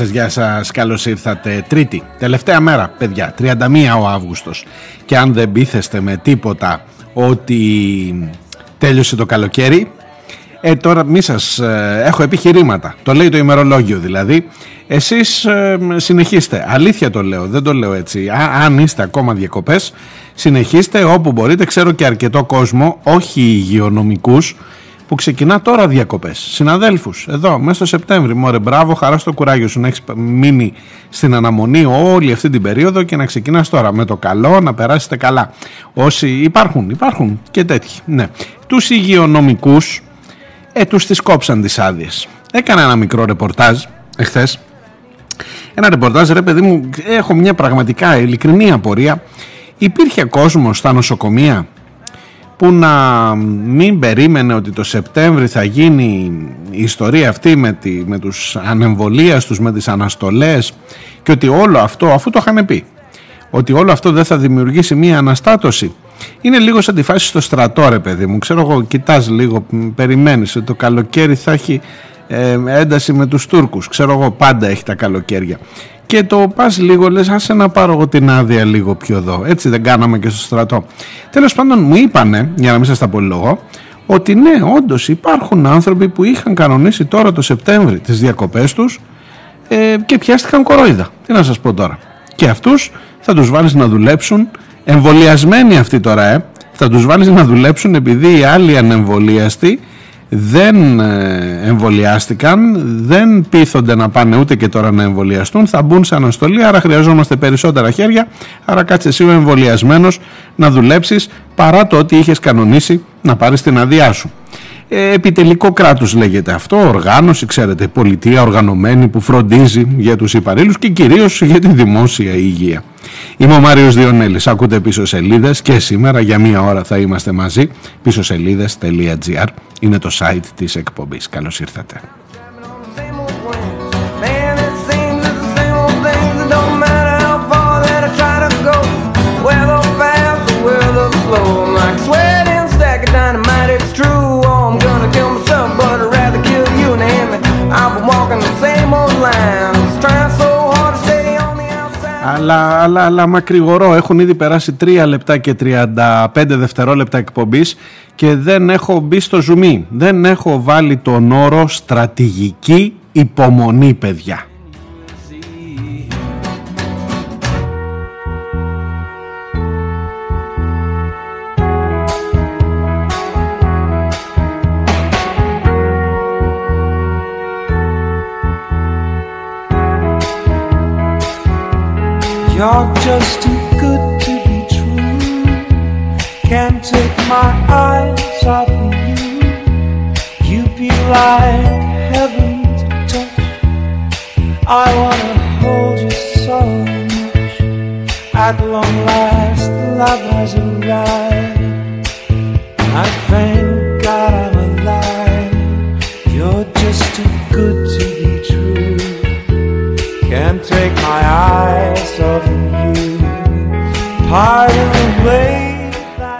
Σας, γεια σας, καλώς ήρθατε. Τρίτη, τελευταία μέρα παιδιά, 31 ο Αύγουστος. Και αν δεν πείθεστε με τίποτα ότι τέλειωσε το καλοκαίρι ε, τώρα μη σας ε, έχω επιχειρήματα, το λέει το ημερολόγιο δηλαδή. Εσείς ε, συνεχίστε, αλήθεια το λέω, δεν το λέω έτσι. Αν είστε ακόμα διακοπές Συνεχίστε όπου μπορείτε, ξέρω και αρκετό κόσμο, όχι υγειονομικούς που ξεκινά τώρα διακοπές. Συναδέλφους, εδώ, μέσα στο Σεπτέμβρη, μωρέ μπράβο, χαρά στο κουράγιο σου να έχεις μείνει στην αναμονή όλη αυτή την περίοδο και να ξεκινάς τώρα με το καλό, να περάσετε καλά. Όσοι υπάρχουν, υπάρχουν και τέτοιοι, ναι. Τους υγειονομικούς, ε, τους τις κόψαν τις άδειες. Έκανα ένα μικρό ρεπορτάζ εχθές, ένα ρεπορτάζ, ρε παιδί μου, έχω μια πραγματικά ειλικρινή απορία. Υπήρχε κόσμος στα νοσοκομεία; Που να μην περίμενε ότι το Σεπτέμβρη θα γίνει η ιστορία αυτή με, τη, με τους ανεμβολίαστους, με τις αναστολές και ότι όλο αυτό, αφού το είχαν πει, ότι όλο αυτό δεν θα δημιουργήσει μία αναστάτωση. Είναι λίγο σαν τη φάση στο στρατό ρε παιδί μου, ξέρω εγώ κοιτάς λίγο, περιμένεις ότι το καλοκαίρι θα έχει ε, ένταση με τους Τούρκους, ξέρω εγώ πάντα έχει τα καλοκαίρια και το πας λίγο λες άσε να πάρω εγώ την άδεια λίγο πιο εδώ έτσι δεν κάναμε και στο στρατό. Τέλος πάντων μου είπανε για να μην σας τα πολυλογώ ότι ναι όντως υπάρχουν άνθρωποι που είχαν κανονίσει τώρα το Σεπτέμβρη τις διακοπές τους ε, και πιάστηκαν κορόιδα. Τι να σας πω τώρα. Και αυτούς θα τους βάλεις να δουλέψουν εμβολιασμένοι αυτοί τώρα ε, θα τους βάλεις να δουλέψουν επειδή οι άλλοι ανεμβολίαστοι δεν ε, εμβολιάστηκαν, δεν πείθονται να πάνε ούτε και τώρα να εμβολιαστούν, θα μπουν σε αναστολή, άρα χρειαζόμαστε περισσότερα χέρια, άρα κάτσε εσύ ο εμβολιασμένος να δουλέψεις παρά το ότι είχες κανονίσει να πάρεις την αδειά σου. Ε, επιτελικό κράτος λέγεται αυτό, οργάνωση, ξέρετε, πολιτεία οργανωμένη που φροντίζει για τους υπαλλήλους και κυρίως για τη δημόσια υγεία. Είμαι ο Μάριος Διονέλης, ακούτε πίσω σελίδες και σήμερα για μία ώρα θα είμαστε μαζί, πίσω σελίδες.gr είναι το site της εκπομπής. Καλώς ήρθατε. Αλλά, αλλά, αλλά μακρηγορώ. Έχουν ήδη περάσει 3 λεπτά και 35 δευτερόλεπτα εκπομπής και δεν έχω μπει στο ζουμί. Δεν έχω βάλει τον όρο στρατηγική υπομονή, παιδιά. You're just too good to be true. Can't take my eyes off of you. You be like heaven to touch. I wanna hold you so much. At long last, love has arrived. I thank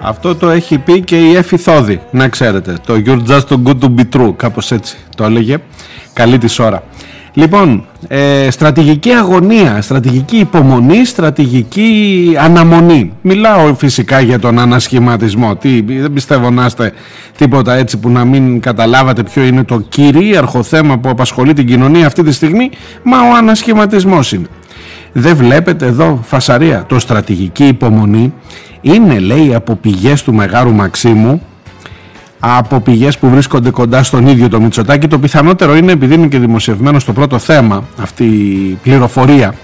αυτό το έχει πει και η Εφη Θόδη, να ξέρετε. Το You're just too good to be true, κάπως έτσι το έλεγε. Καλή της ώρα. Λοιπόν, ε, στρατηγική αγωνία, στρατηγική υπομονή, στρατηγική αναμονή. Μιλάω φυσικά για τον ανασχηματισμό. Τι, δεν πιστεύω να είστε τίποτα έτσι που να μην καταλάβατε ποιο είναι το κυρίαρχο θέμα που απασχολεί την κοινωνία αυτή τη στιγμή, μα ο ανασχηματισμός είναι. Δεν βλέπετε εδώ φασαρία. Το στρατηγική υπομονή είναι λέει από πηγές του Μεγάρου Μαξίμου από πηγές που βρίσκονται κοντά στον ίδιο το Μητσοτάκη το πιθανότερο είναι επειδή είναι και δημοσιευμένο στο πρώτο θέμα αυτή η πληροφορία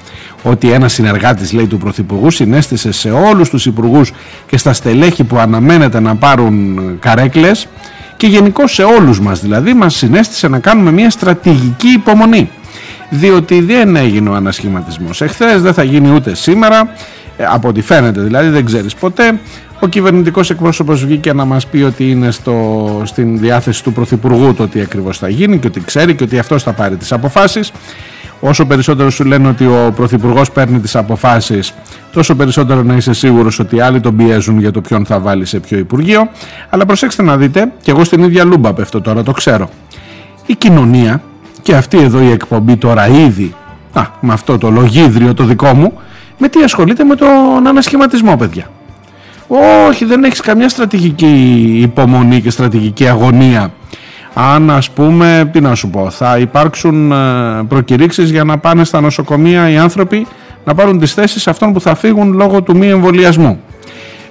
ότι ένας συνεργάτης λέει του Πρωθυπουργού συνέστησε σε όλους τους υπουργούς και στα στελέχη που αναμένεται να πάρουν καρέκλες και γενικώ σε όλους μας δηλαδή μας συνέστησε να κάνουμε μια στρατηγική υπομονή διότι δεν έγινε ο ανασχηματισμός. Εχθές δεν θα γίνει ούτε σήμερα ε, από ό,τι φαίνεται δηλαδή δεν ξέρεις ποτέ. Ο κυβερνητικός εκπρόσωπος βγήκε να μας πει ότι είναι στο, στην διάθεση του Πρωθυπουργού το τι ακριβώς θα γίνει και ότι ξέρει και ότι αυτός θα πάρει τις αποφάσεις. Όσο περισσότερο σου λένε ότι ο Πρωθυπουργός παίρνει τις αποφάσεις τόσο περισσότερο να είσαι σίγουρος ότι άλλοι τον πιέζουν για το ποιον θα βάλει σε ποιο Υπουργείο. Αλλά προσέξτε να δείτε και εγώ στην ίδια λούμπα πέφτω τώρα το ξέρω. Η κοινωνία και αυτή εδώ η εκπομπή τώρα ήδη α, με αυτό το λογίδριο το δικό μου με τι ασχολείται με τον ανασχηματισμό παιδιά όχι δεν έχεις καμιά στρατηγική υπομονή και στρατηγική αγωνία αν ας πούμε, τι να σου πω, θα υπάρξουν ε, προκηρύξεις για να πάνε στα νοσοκομεία οι άνθρωποι να πάρουν τις θέσεις αυτών που θα φύγουν λόγω του μη εμβολιασμού.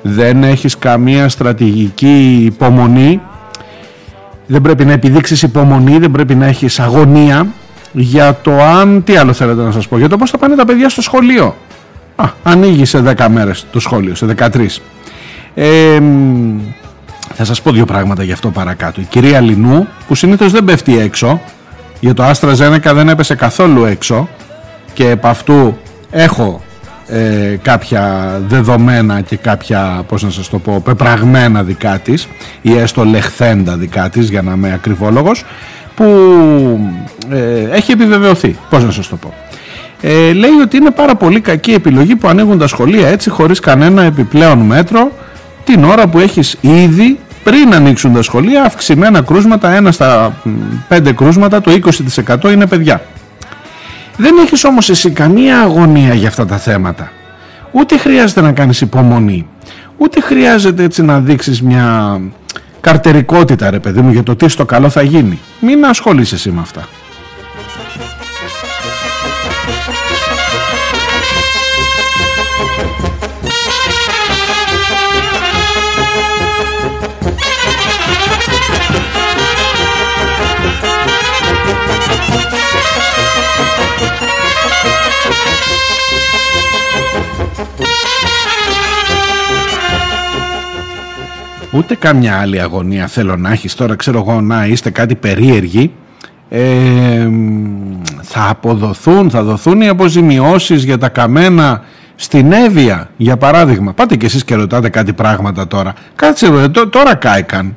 Δεν έχεις καμία στρατηγική υπομονή, δεν πρέπει να επιδείξεις υπομονή, δεν πρέπει να έχεις αγωνία για το αν, τι άλλο θέλετε να σας πω, για το πώς θα πάνε τα παιδιά στο σχολείο. Α, ανοίγει σε 10 μέρες το σχόλιο, σε 13. Ε, θα σας πω δύο πράγματα γι' αυτό παρακάτω. Η κυρία Λινού που συνήθως δεν πέφτει έξω για το Άστρα Ζένεκα δεν έπεσε καθόλου έξω και επ' αυτού έχω ε, κάποια δεδομένα και κάποια πώς να σας το πω πεπραγμένα δικά της ή έστω λεχθέντα δικά της για να είμαι ακριβόλογος που ε, έχει επιβεβαιωθεί πώς να σας το πω ε, λέει ότι είναι πάρα πολύ κακή επιλογή που ανοίγουν τα σχολεία έτσι χωρίς κανένα επιπλέον μέτρο την ώρα που έχεις ήδη πριν ανοίξουν τα σχολεία αυξημένα κρούσματα, ένα στα πέντε κρούσματα, το 20% είναι παιδιά. Δεν έχεις όμως εσύ καμία αγωνία για αυτά τα θέματα. Ούτε χρειάζεται να κάνεις υπομονή. Ούτε χρειάζεται έτσι να δείξεις μια καρτερικότητα ρε παιδί μου για το τι στο καλό θα γίνει. Μην ασχολείσαι εσύ με αυτά. Ούτε καμιά άλλη αγωνία θέλω να έχεις. Τώρα ξέρω εγώ να είστε κάτι περίεργοι. Ε, θα αποδοθούν, θα δοθούν οι αποζημιώσεις για τα καμένα στην Εύβοια για παράδειγμα. Πάτε και εσείς και ρωτάτε κάτι πράγματα τώρα. Κάτσε τώρα κάηκαν.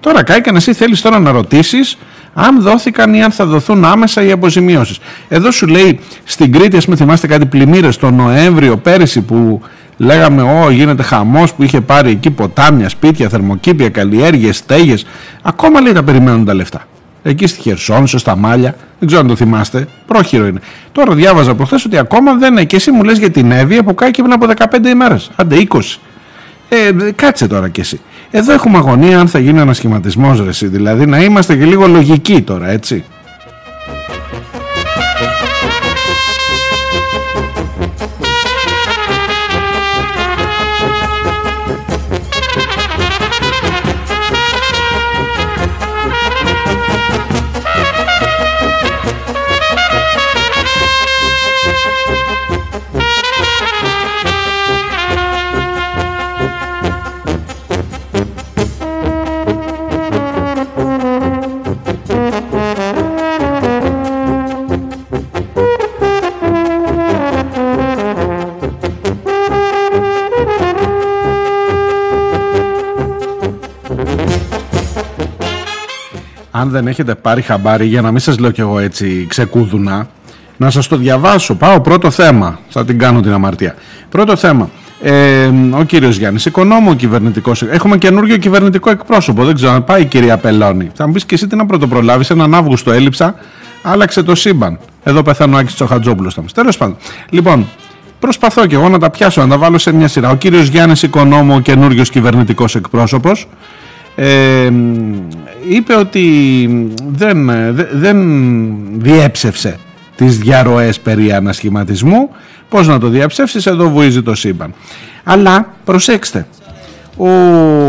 Τώρα κάηκαν εσύ θέλεις τώρα να ρωτήσεις αν δόθηκαν ή αν θα δοθούν άμεσα οι αποζημιώσεις. Εδώ σου λέει στην Κρήτη ας μην θυμάστε κάτι πλημμύρες τον Νοέμβριο πέρυσι που Λέγαμε, Ω, γίνεται χαμός που είχε πάρει εκεί ποτάμια, σπίτια, θερμοκήπια, καλλιέργειες, στέγες. Ακόμα λέει τα περιμένουν τα λεφτά. Εκεί στη Χερσόνησο, στα Μάλια, δεν ξέρω αν το θυμάστε, πρόχειρο είναι. Τώρα διάβαζα προχθές ότι ακόμα δεν είναι. Και εσύ μου λες για την Εύη που κάει και πριν από 15 ημέρες. Άντε 20. Ε, κάτσε τώρα κι εσύ. Εδώ έχουμε αγωνία αν θα γίνει ένα σχηματισμό, Δηλαδή να είμαστε και λίγο λογικοί τώρα, έτσι. Αν δεν έχετε πάρει χαμπάρι για να μην σας λέω κι εγώ έτσι ξεκούδουνα να σας το διαβάσω. Πάω πρώτο θέμα. Θα την κάνω την αμαρτία. Πρώτο θέμα. Ε, ο κύριος Γιάννης οικονόμο κυβερνητικός έχουμε καινούργιο κυβερνητικό εκπρόσωπο. Δεν ξέρω αν πάει η κυρία Πελώνη. Θα μου πεις και εσύ τι να πρωτοπρολάβεις έναν Αύγουστο έλειψα άλλαξε το σύμπαν. Εδώ πεθαίνω ο Άκης Τσοχατζόπουλος τέλος πάντων. Λοιπόν Προσπαθώ και εγώ να τα πιάσω, να τα βάλω σε μια σειρά. Ο κύριος Γιάννης Οικονόμου, ο καινούριος κυβερνητικός εκπρόσωπος, ε, είπε ότι δεν, δεν διέψευσε τις διαρροές περί ανασχηματισμού Πώς να το διαψεύσεις, εδώ βουίζει το σύμπαν. Αλλά προσέξτε, ο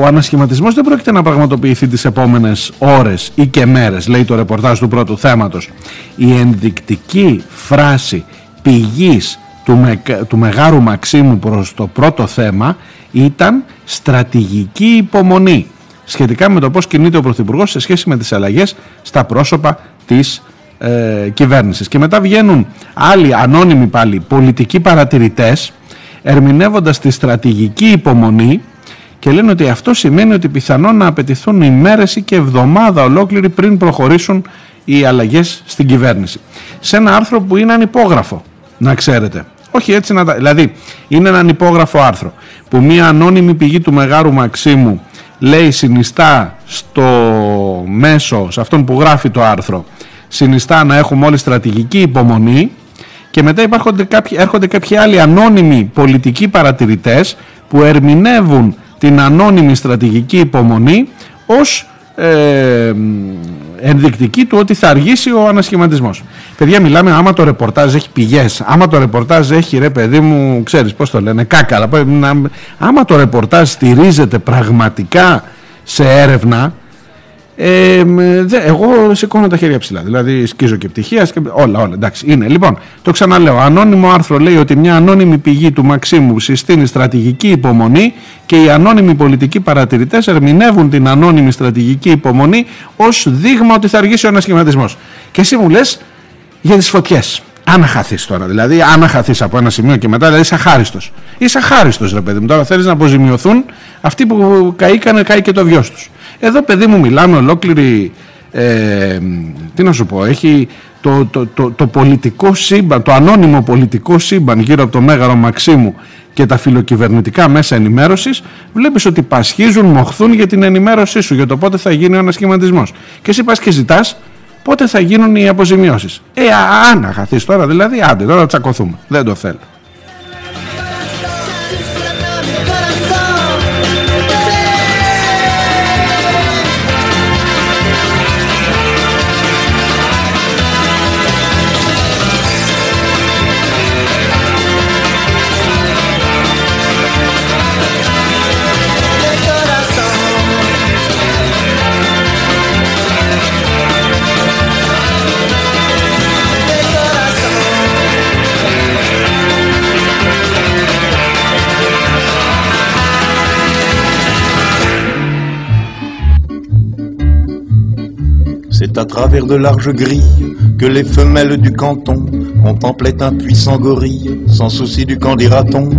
ανασχηματισμός δεν πρόκειται να πραγματοποιηθεί τις επόμενες ώρες ή και μέρες, λέει το ρεπορτάζ του πρώτου θέματος. Η ενδεικτική φράση πηγής του, με, του Μεγάρου Μαξίμου προς το πρώτο θέμα ήταν στρατηγική υπομονή σχετικά με το πώς κινείται ο Πρωθυπουργός σε σχέση με τις αλλαγές στα πρόσωπα της ε, κυβέρνησης. Και μετά βγαίνουν άλλοι ανώνυμοι πάλι πολιτικοί παρατηρητές ερμηνεύοντας τη στρατηγική υπομονή και λένε ότι αυτό σημαίνει ότι πιθανόν να απαιτηθούν ημέρες ή και εβδομάδα ολόκληρη πριν προχωρήσουν οι αλλαγές στην κυβέρνηση. Σε ένα άρθρο που είναι ανυπόγραφο, να ξέρετε. Όχι έτσι να τα... Δηλαδή, είναι ένα ανυπόγραφο άρθρο που μία ανώνυμη πηγή του Μεγάρου Μαξίμου λέει συνιστά στο μέσο, σε αυτόν που γράφει το άρθρο, συνιστά να έχουμε όλη στρατηγική υπομονή και μετά υπάρχονται κάποιοι, έρχονται κάποιοι άλλοι ανώνυμοι πολιτικοί παρατηρητές που ερμηνεύουν την ανώνυμη στρατηγική υπομονή ως ε, ενδεικτική του ότι θα αργήσει ο ανασχηματισμός. Παιδιά μιλάμε άμα το ρεπορτάζ έχει πηγές, άμα το ρεπορτάζ έχει ρε παιδί μου, ξέρεις πώς το λένε, κάκαρα, άμα το ρεπορτάζ στηρίζεται πραγματικά σε έρευνα, ε, δε, εγώ σηκώνω τα χέρια ψηλά. Δηλαδή σκίζω και πτυχία και όλα, όλα. Εντάξει, είναι. Λοιπόν, το ξαναλέω. Ανώνυμο άρθρο λέει ότι μια ανώνυμη πηγή του Μαξίμου συστήνει στρατηγική υπομονή και οι ανώνυμοι πολιτικοί παρατηρητές ερμηνεύουν την ανώνυμη στρατηγική υπομονή ως δείγμα ότι θα αργήσει ο ανασχηματισμός. Και εσύ μου λες για τις φωτιές. Αν χαθείς τώρα, δηλαδή, αν χαθείς από ένα σημείο και μετά, δηλαδή είσαι αχάριστος. Είσαι αχάριστος, ρε παιδί μου. Τώρα θέλεις να αποζημιωθούν αυτοί που καήκανε, καεί και το βιός τους. Εδώ παιδί μου μιλάμε ολόκληρη, ε, τι να σου πω, έχει το, το, το, το πολιτικό σύμπαν, το ανώνυμο πολιτικό σύμπαν γύρω από το Μέγαρο Μαξίμου και τα φιλοκυβερνητικά μέσα ενημέρωσης βλέπεις ότι πασχίζουν, μοχθούν για την ενημέρωσή σου για το πότε θα γίνει ο ανασχηματισμός. Και εσύ πας και ζητάς πότε θα γίνουν οι αποζημιώσεις. Ε αν αχαθείς τώρα δηλαδή άντε τώρα τσακωθούμε. Δεν το θέλω C'est à travers de larges grilles que les femelles du canton contemplaient un puissant gorille, sans souci du camp des ratons.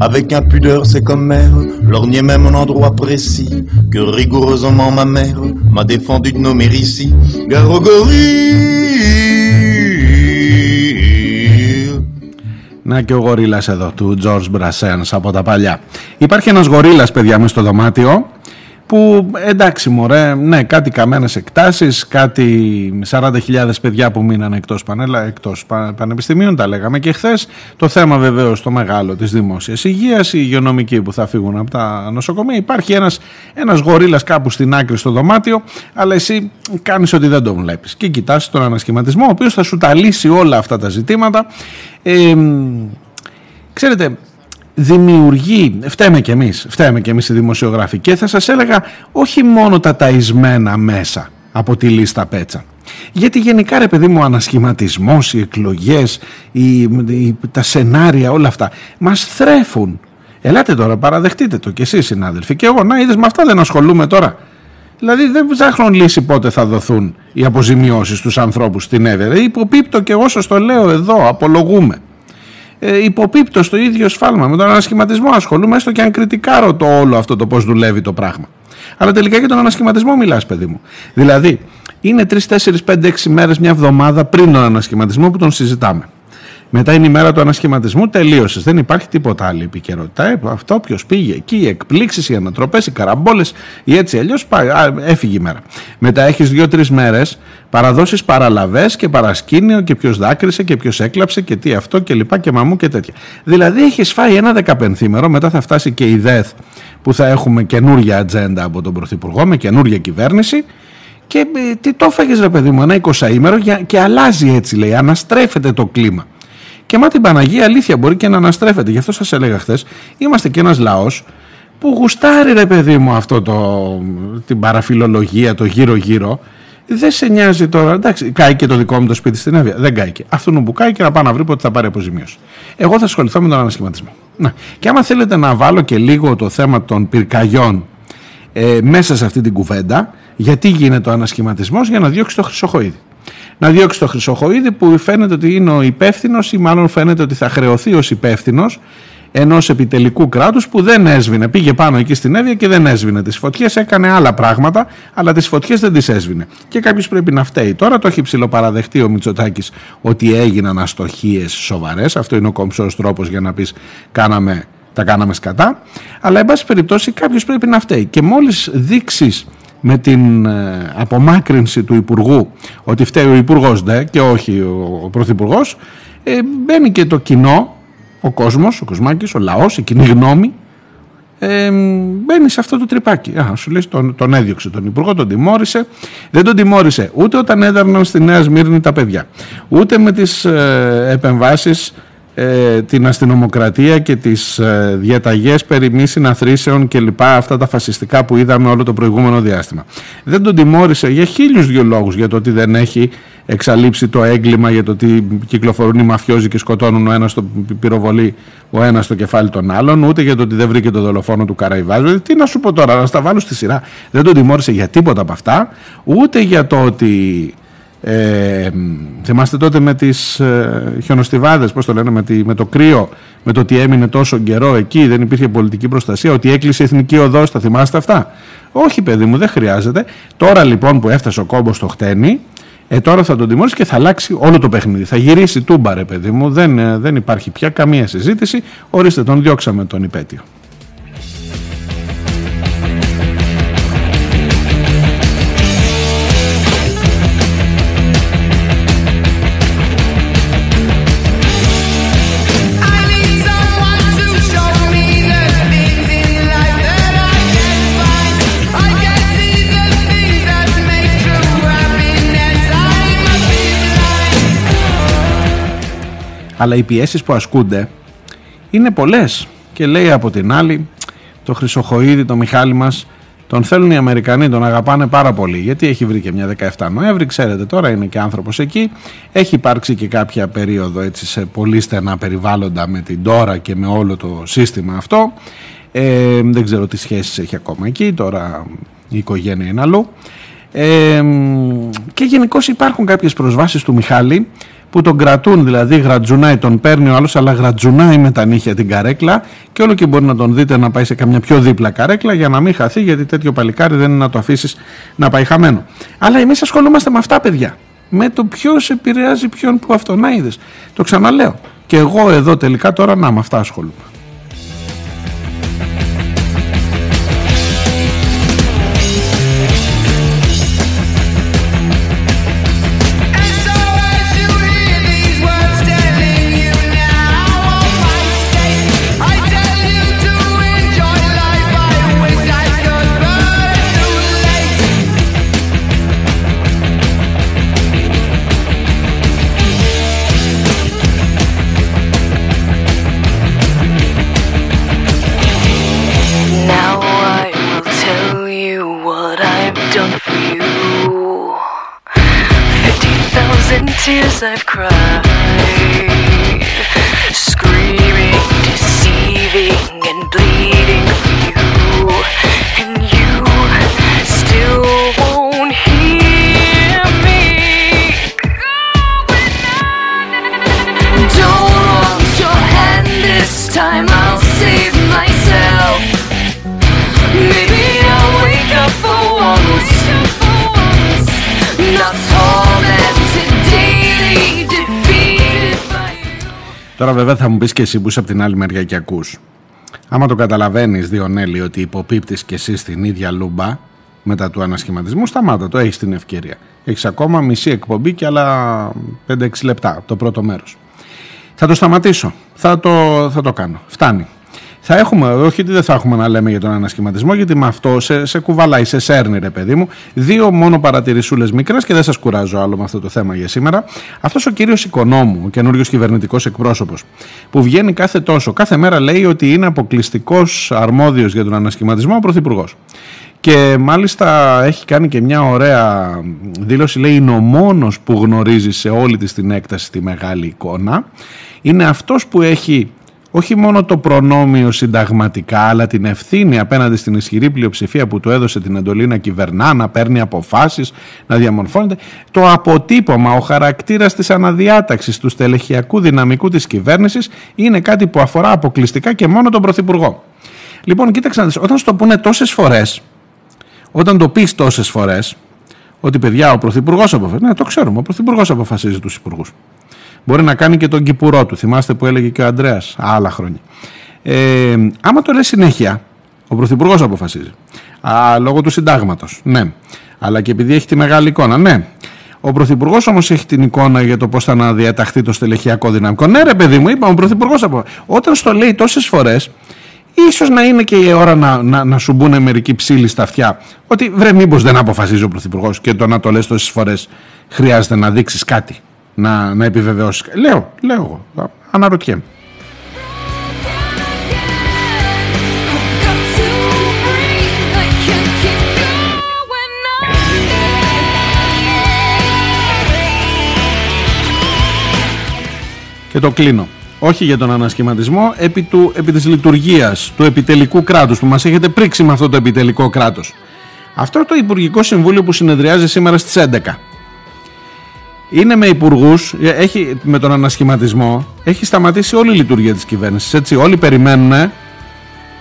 Avec impudeur, c'est comme mère, lorgnait même un endroit précis que rigoureusement ma mère m'a défendu de nommer ici. Gare au gorille. Να και ο γορίλας εδώ του George Brassens από τα παλιά. Υπάρχει ένας γορίλας παιδιά μες στο δωμάτιο που εντάξει μωρέ, ναι κάτι καμένες εκτάσεις, κάτι 40.000 παιδιά που μείναν εκτός, πανέλα, εκτός πανεπιστημίων, τα λέγαμε και χθες. Το θέμα βεβαίως το μεγάλο της δημόσιας υγείας, οι υγειονομικοί που θα φύγουν από τα νοσοκομεία. Υπάρχει ένας, ένας γορίλας κάπου στην άκρη στο δωμάτιο, αλλά εσύ κάνεις ότι δεν τον βλέπεις και κοιτάς τον ανασχηματισμό, ο οποίος θα σου τα λύσει όλα αυτά τα ζητήματα. Ε, ξέρετε, δημιουργεί, φταίμε κι εμείς, φταίμε κι εμείς οι δημοσιογράφοι και θα σας έλεγα όχι μόνο τα ταϊσμένα μέσα από τη λίστα πέτσα. Γιατί γενικά ρε παιδί μου ο ανασχηματισμός, οι εκλογές, οι, τα σενάρια όλα αυτά μας θρέφουν. Ελάτε τώρα παραδεχτείτε το κι εσείς συνάδελφοι και εγώ να είδες με αυτά δεν ασχολούμαι τώρα. Δηλαδή δεν ψάχνουν λύση πότε θα δοθούν οι αποζημιώσεις στους ανθρώπους στην Εύερε. Υποπίπτω και εγώ σας το λέω εδώ, απολογούμε ε, υποπίπτω στο ίδιο σφάλμα. Με τον ανασχηματισμό ασχολούμαι, έστω και αν κριτικάρω το όλο αυτό το πώς δουλεύει το πράγμα. Αλλά τελικά για τον ανασχηματισμό μιλάς, παιδί μου. Δηλαδή, είναι 3, 4, 5, 6 μέρες, μια εβδομάδα πριν τον ανασχηματισμό που τον συζητάμε. Μετά είναι η μέρα του ανασχηματισμού, τελείωσες. Δεν υπάρχει τίποτα άλλη επικαιρότητα. Ε, αυτό ποιος πήγε εκεί, οι εκπλήξεις, οι ανατροπές, οι καραμπόλες, ή έτσι αλλιώς έφυγε η μέρα. Μετά έχεις δύο-τρεις μέρες παραδώσει παραλαβές και παρασκήνιο και ποιος δάκρυσε και ποιος έκλαψε και τι αυτό και λοιπά και μαμού και τέτοια. Δηλαδή έχεις φάει ένα δεκαπενθήμερο, μετά θα φτάσει και η ΔΕΘ που θα έχουμε καινούργια ατζέντα από τον Πρωθυπουργό με καινούργια κυβέρνηση. Και ε, τι το έφαγες, ρε παιδί μου, ένα εικοσαήμερο και αλλάζει έτσι λέει, αναστρέφεται το κλίμα. Και μα την Παναγία αλήθεια μπορεί και να αναστρέφεται. Γι' αυτό σας έλεγα χθες, είμαστε και ένας λαός που γουστάρει ρε παιδί μου αυτό το, την παραφιλολογία, το γύρω-γύρω. Δεν σε νοιάζει τώρα. Εντάξει, κάει και το δικό μου το σπίτι στην Εύβοια. Δεν κάει και. Αυτό που κάει και να πάει να βρει πότε θα πάρει αποζημίωση. Εγώ θα ασχοληθώ με τον ανασχηματισμό. Να. Και άμα θέλετε να βάλω και λίγο το θέμα των πυρκαγιών ε, μέσα σε αυτή την κουβέντα, γιατί γίνεται ο ανασχηματισμός, για να διώξει το χρυσοχοίδι. Να διώξει το χρυσοχοίδι που φαίνεται ότι είναι ο υπεύθυνος ή μάλλον φαίνεται ότι θα χρεωθεί ως υπεύθυνος ενός επιτελικού κράτους που δεν έσβηνε. Πήγε πάνω εκεί στην Εύβοια και δεν έσβηνε τις φωτιές, έκανε άλλα πράγματα, αλλά τις φωτιές δεν τις έσβηνε. Και κάποιος πρέπει να φταίει. Τώρα το έχει ψηλοπαραδεχτεί ο Μητσοτάκης ότι έγιναν αστοχίες σοβαρές. Αυτό είναι ο κομψός τρόπος για να πεις κάναμε τα κάναμε σκατά. Αλλά, εν πάση περιπτώσει, κάποιος πρέπει να φταίει. Και μόλις δείξεις με την ε, απομάκρυνση του Υπουργού ότι φταίει ο Υπουργός δε και όχι ο Πρωθυπουργός, ε, μπαίνει και το κοινό ο κόσμος, ο Κοσμάκης, ο λαός, η κοινή γνώμη ε, μπαίνει σε αυτό το τρυπάκι. Α, σου λέει τον, τον έδιωξε τον Υπουργό, τον τιμώρησε. Δεν τον τιμώρησε ούτε όταν έδαρναν στη Νέα Σμύρνη τα παιδιά, ούτε με τις ε, επεμβάσεις ε, την αστυνομοκρατία και τις ε, διαταγές περί μη συναθρήσεων και λοιπά αυτά τα φασιστικά που είδαμε όλο το προηγούμενο διάστημα. Δεν τον τιμώρησε για χίλιους δυο λόγους για το ότι δεν έχει εξαλείψει το έγκλημα για το ότι κυκλοφορούν οι μαφιόζοι και σκοτώνουν ο ένας το πυροβολή ο ένας στο κεφάλι των άλλων ούτε για το ότι δεν βρήκε το δολοφόνο του Καραϊβάζου τι να σου πω τώρα να στα βάλω στη σειρά δεν τον τιμώρησε για τίποτα από αυτά ούτε για το ότι ε, θυμάστε τότε με τις ε, χιονοστιβάδες, πώς το λένε, με, τη, με το κρύο, με το ότι έμεινε τόσο καιρό εκεί, δεν υπήρχε πολιτική προστασία, ότι έκλεισε η εθνική οδός, τα θυμάστε αυτά; Όχι παιδί μου, δεν χρειάζεται. Τώρα λοιπόν που έφτασε ο κόμπος στο χτένι, ε, τώρα θα τον τιμωρήσει και θα αλλάξει όλο το παιχνίδι. Θα γυρίσει τούμπα ρε παιδί μου, δεν, ε, δεν υπάρχει πια καμία συζήτηση. Ορίστε τον διώξαμε τον υπέτειο. Αλλά οι πιέσεις που ασκούνται είναι πολλές και λέει από την άλλη το Χρυσοχοίδη, το Μιχάλη μας τον θέλουν οι Αμερικανοί, τον αγαπάνε πάρα πολύ. Γιατί έχει βρει και μια 17 Νοέμβρη, ξέρετε τώρα είναι και άνθρωπος εκεί. Έχει υπάρξει και κάποια περίοδο έτσι σε πολύ στενά περιβάλλοντα με την τώρα και με όλο το σύστημα αυτό. Ε, δεν ξέρω τι σχέσεις έχει ακόμα εκεί τώρα η οικογένεια είναι αλλού. Ε, και γενικώς υπάρχουν κάποιες προσβάσεις του Μιχάλη που τον κρατούν, δηλαδή γρατζουνάει, τον παίρνει ο άλλος, αλλά γρατζουνάει με τα νύχια την καρέκλα και όλο και μπορεί να τον δείτε να πάει σε καμιά πιο δίπλα καρέκλα για να μην χαθεί, γιατί τέτοιο παλικάρι δεν είναι να το αφήσεις να πάει χαμένο. Αλλά εμείς ασχολούμαστε με αυτά, παιδιά. Με το ποιος επηρεάζει ποιον που αυτό να είδες. Το ξαναλέω. Και εγώ εδώ τελικά τώρα να με αυτά ασχολούμαι. Μου πεις και εσύ που είσαι από την άλλη μεριά και ακούς. Άμα το καταλαβαίνεις Διονέλη ότι υποπίπτεις και εσύ στην ίδια λούμπα μετά του ανασχηματισμού σταμάτα το έχεις την ευκαιρία. Έχεις ακόμα μισή εκπομπή και άλλα 5-6 λεπτά από το πρώτο μέρος. Θα το σταματήσω. Θα το, θα το κάνω. Φτάνει. Θα έχουμε, όχι ότι δεν θα έχουμε να λέμε για τον ανασχηματισμό, γιατί με αυτό σε, σε κουβαλάει, σε σέρνει ρε παιδί μου. Δύο μόνο παρατηρησούλες μικρές και δεν σας κουράζω άλλο με αυτό το θέμα για σήμερα. Αυτός ο κύριος Οικονόμου, ο καινούριο κυβερνητικός εκπρόσωπος, που βγαίνει κάθε τόσο, κάθε μέρα λέει ότι είναι αποκλειστικός αρμόδιος για τον ανασχηματισμό ο Πρωθυπουργός. Και μάλιστα έχει κάνει και μια ωραία δήλωση, λέει είναι ο μόνος που γνωρίζει σε όλη της την έκταση τη μεγάλη εικόνα. Είναι αυτός που έχει όχι μόνο το προνόμιο συνταγματικά, αλλά την ευθύνη απέναντι στην ισχυρή πλειοψηφία που του έδωσε την εντολή να κυβερνά, να παίρνει αποφάσεις, να διαμορφώνεται. Το αποτύπωμα, ο χαρακτήρας της αναδιάταξης του στελεχειακού δυναμικού της κυβέρνησης είναι κάτι που αφορά αποκλειστικά και μόνο τον Πρωθυπουργό. Λοιπόν, κοίταξε να δεις, όταν σου το πούνε τόσες φορές, όταν το πεις τόσες φορές, ότι παιδιά ο Πρωθυπουργός αποφασίζει. Ναι, το ξέρουμε. Ο Πρωθυπουργός αποφασίζει τους υπουργούς. Μπορεί να κάνει και τον κυπουρό του. Θυμάστε που έλεγε και ο Αντρέα άλλα χρόνια. Ε, άμα το λέει συνέχεια, ο Πρωθυπουργός αποφασίζει. Α, λόγω του συντάγματος. Ναι. Αλλά και επειδή έχει τη μεγάλη εικόνα. Ναι. Ο Πρωθυπουργός όμως έχει την εικόνα για το πώς θα αναδιαταχθεί το στελεχειακό δυναμικό. Ναι, ρε παιδί μου, είπαμε, ο Πρωθυπουργός αποφασίζει. Όταν στο λέει τόσες φορές, ίσως να είναι και η ώρα να, να, να σου μπουν μερικοί ψήλοι στα αυτιά. Ότι βρε, μήπως δεν αποφασίζει ο Πρωθυπουργός και το να το λες τόσες φορές χρειάζεται να δείξεις κάτι να, να επιβεβαιώσει. Λέω, λέω εγώ. Αναρωτιέμαι. Και το κλείνω. Όχι για τον ανασχηματισμό, επί, του, επί της λειτουργίας του επιτελικού κράτους που μας έχετε πρίξει με αυτό το επιτελικό κράτος. Αυτό το Υπουργικό Συμβούλιο που συνεδριάζει σήμερα στις 11 είναι με υπουργούς, έχει με τον ανασχηματισμό, έχει σταματήσει όλη η λειτουργία της κυβέρνησης. Έτσι, όλοι περιμένουν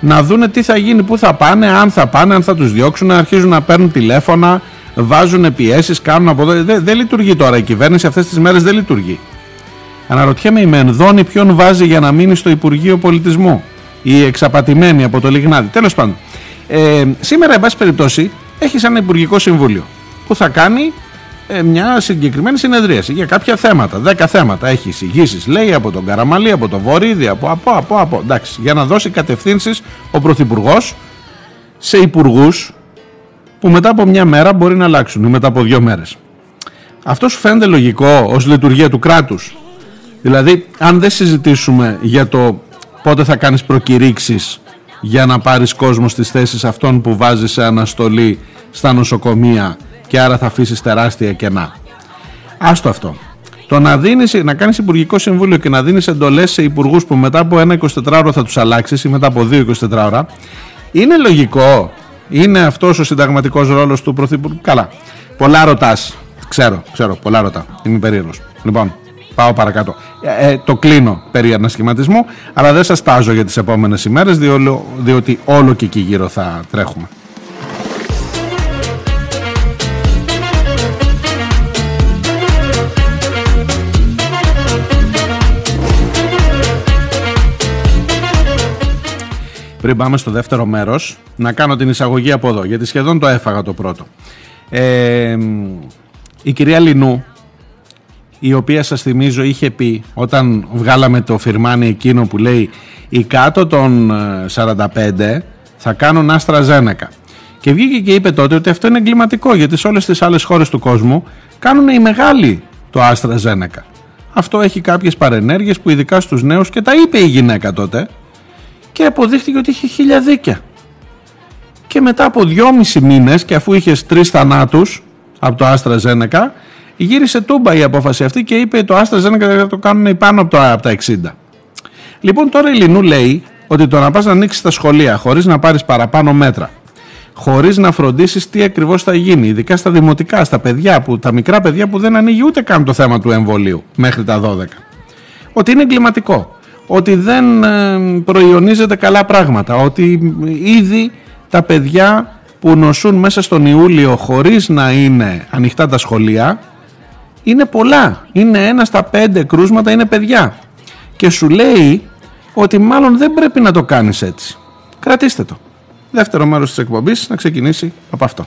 να δούνε τι θα γίνει, πού θα πάνε, αν θα πάνε, αν θα τους διώξουν, να αρχίζουν να παίρνουν τηλέφωνα, βάζουν πιέσεις, κάνουν από εδώ. Δεν, δεν λειτουργεί τώρα η κυβέρνηση, αυτές τις μέρες δεν λειτουργεί. Αναρωτιέμαι η Μενδόνη ποιον βάζει για να μείνει στο Υπουργείο Πολιτισμού; Η εξαπατημένη από το Λιγνάδι. Τέλος πάντων. Ε, σήμερα, εν πάση περιπτώσει, έχεις ένα Υπουργικό Συμβούλιο που θα κάνει ε, μια συγκεκριμένη συνεδρίαση για κάποια θέματα. Δέκα θέματα. Έχει εισηγήσεις, λέει, από τον Καραμαλή, από τον Βορύδη, από, από, από, από. Εντάξει, για να δώσει κατευθύνσεις ο Πρωθυπουργός σε υπουργούς που μετά από μια μέρα μπορεί να αλλάξουν ή μετά από δύο μέρες. Αυτό σου φαίνεται λογικό ως λειτουργία του κράτους. Δηλαδή, αν δεν συζητήσουμε για το πότε θα κάνεις προκηρύξεις για να πάρεις κόσμο στις θέσεις αυτών που βάζεις σε αναστολή στα νοσοκομεία και άρα θα αφήσεις τεράστια κενά. Άστο αυτό. Το να, δίνεις, να κάνεις υπουργικό συμβούλιο και να δίνεις εντολές σε υπουργούς που μετά από ένα 24 ώρα θα τους αλλάξεις ή μετά από δύο 24 ώρα είναι λογικό; Είναι αυτός ο συνταγματικός ρόλος του Πρωθυπουργού; Καλά. Πολλά ρωτάς. Ξέρω, ξέρω, πολλά ρωτά. Είμαι περίεργος. Λοιπόν, πάω παρακάτω. Ε, ε, το κλείνω περί ανασχηματισμού, αλλά δεν σας τάζω για τις επόμενες ημέρες, διότι όλο και εκεί γύρω θα τρέχουμε. Πριν πάμε στο δεύτερο μέρος να κάνω την εισαγωγή από εδώ γιατί σχεδόν το έφαγα το πρώτο. Ε, η κυρία Λινού η οποία σας θυμίζω είχε πει όταν βγάλαμε το φιρμάνι εκείνο που λέει οι κάτω των 45 ε, θα κάνουν άστρα ζένεκα και βγήκε και είπε τότε ότι αυτό είναι εγκληματικό γιατί σε όλες τις άλλες χώρες του κόσμου κάνουν οι μεγάλοι το άστρα ζένεκα αυτό έχει κάποιες παρενέργειες που ειδικά στους νέους και τα είπε η γυναίκα τότε και αποδείχτηκε ότι είχε χίλια δίκια. Και μετά από δυόμισι μήνες και αφού είχες τρεις θανάτους από το Άστρα Ζένεκα, γύρισε τούμπα η απόφαση αυτή και είπε το Άστρα Ζένεκα θα το κάνουν πάνω από, το, από τα 60. Λοιπόν τώρα η Λινού λέει ότι το να πας να ανοίξεις τα σχολεία χωρίς να πάρεις παραπάνω μέτρα, χωρίς να φροντίσεις τι ακριβώς θα γίνει, ειδικά στα δημοτικά, στα παιδιά, που, τα μικρά παιδιά που δεν ανοίγει ούτε καν το θέμα του εμβολίου μέχρι τα 12. Ότι είναι εγκληματικό ότι δεν ε, προϊονίζεται καλά πράγματα, ότι ήδη τα παιδιά που νοσούν μέσα στον Ιούλιο χωρίς να είναι ανοιχτά τα σχολεία είναι πολλά. Είναι ένα στα πέντε κρούσματα είναι παιδιά. Και σου λέει ότι μάλλον δεν πρέπει να το κάνεις έτσι. Κρατήστε το. Δεύτερο μέρος της εκπομπής να ξεκινήσει από αυτό.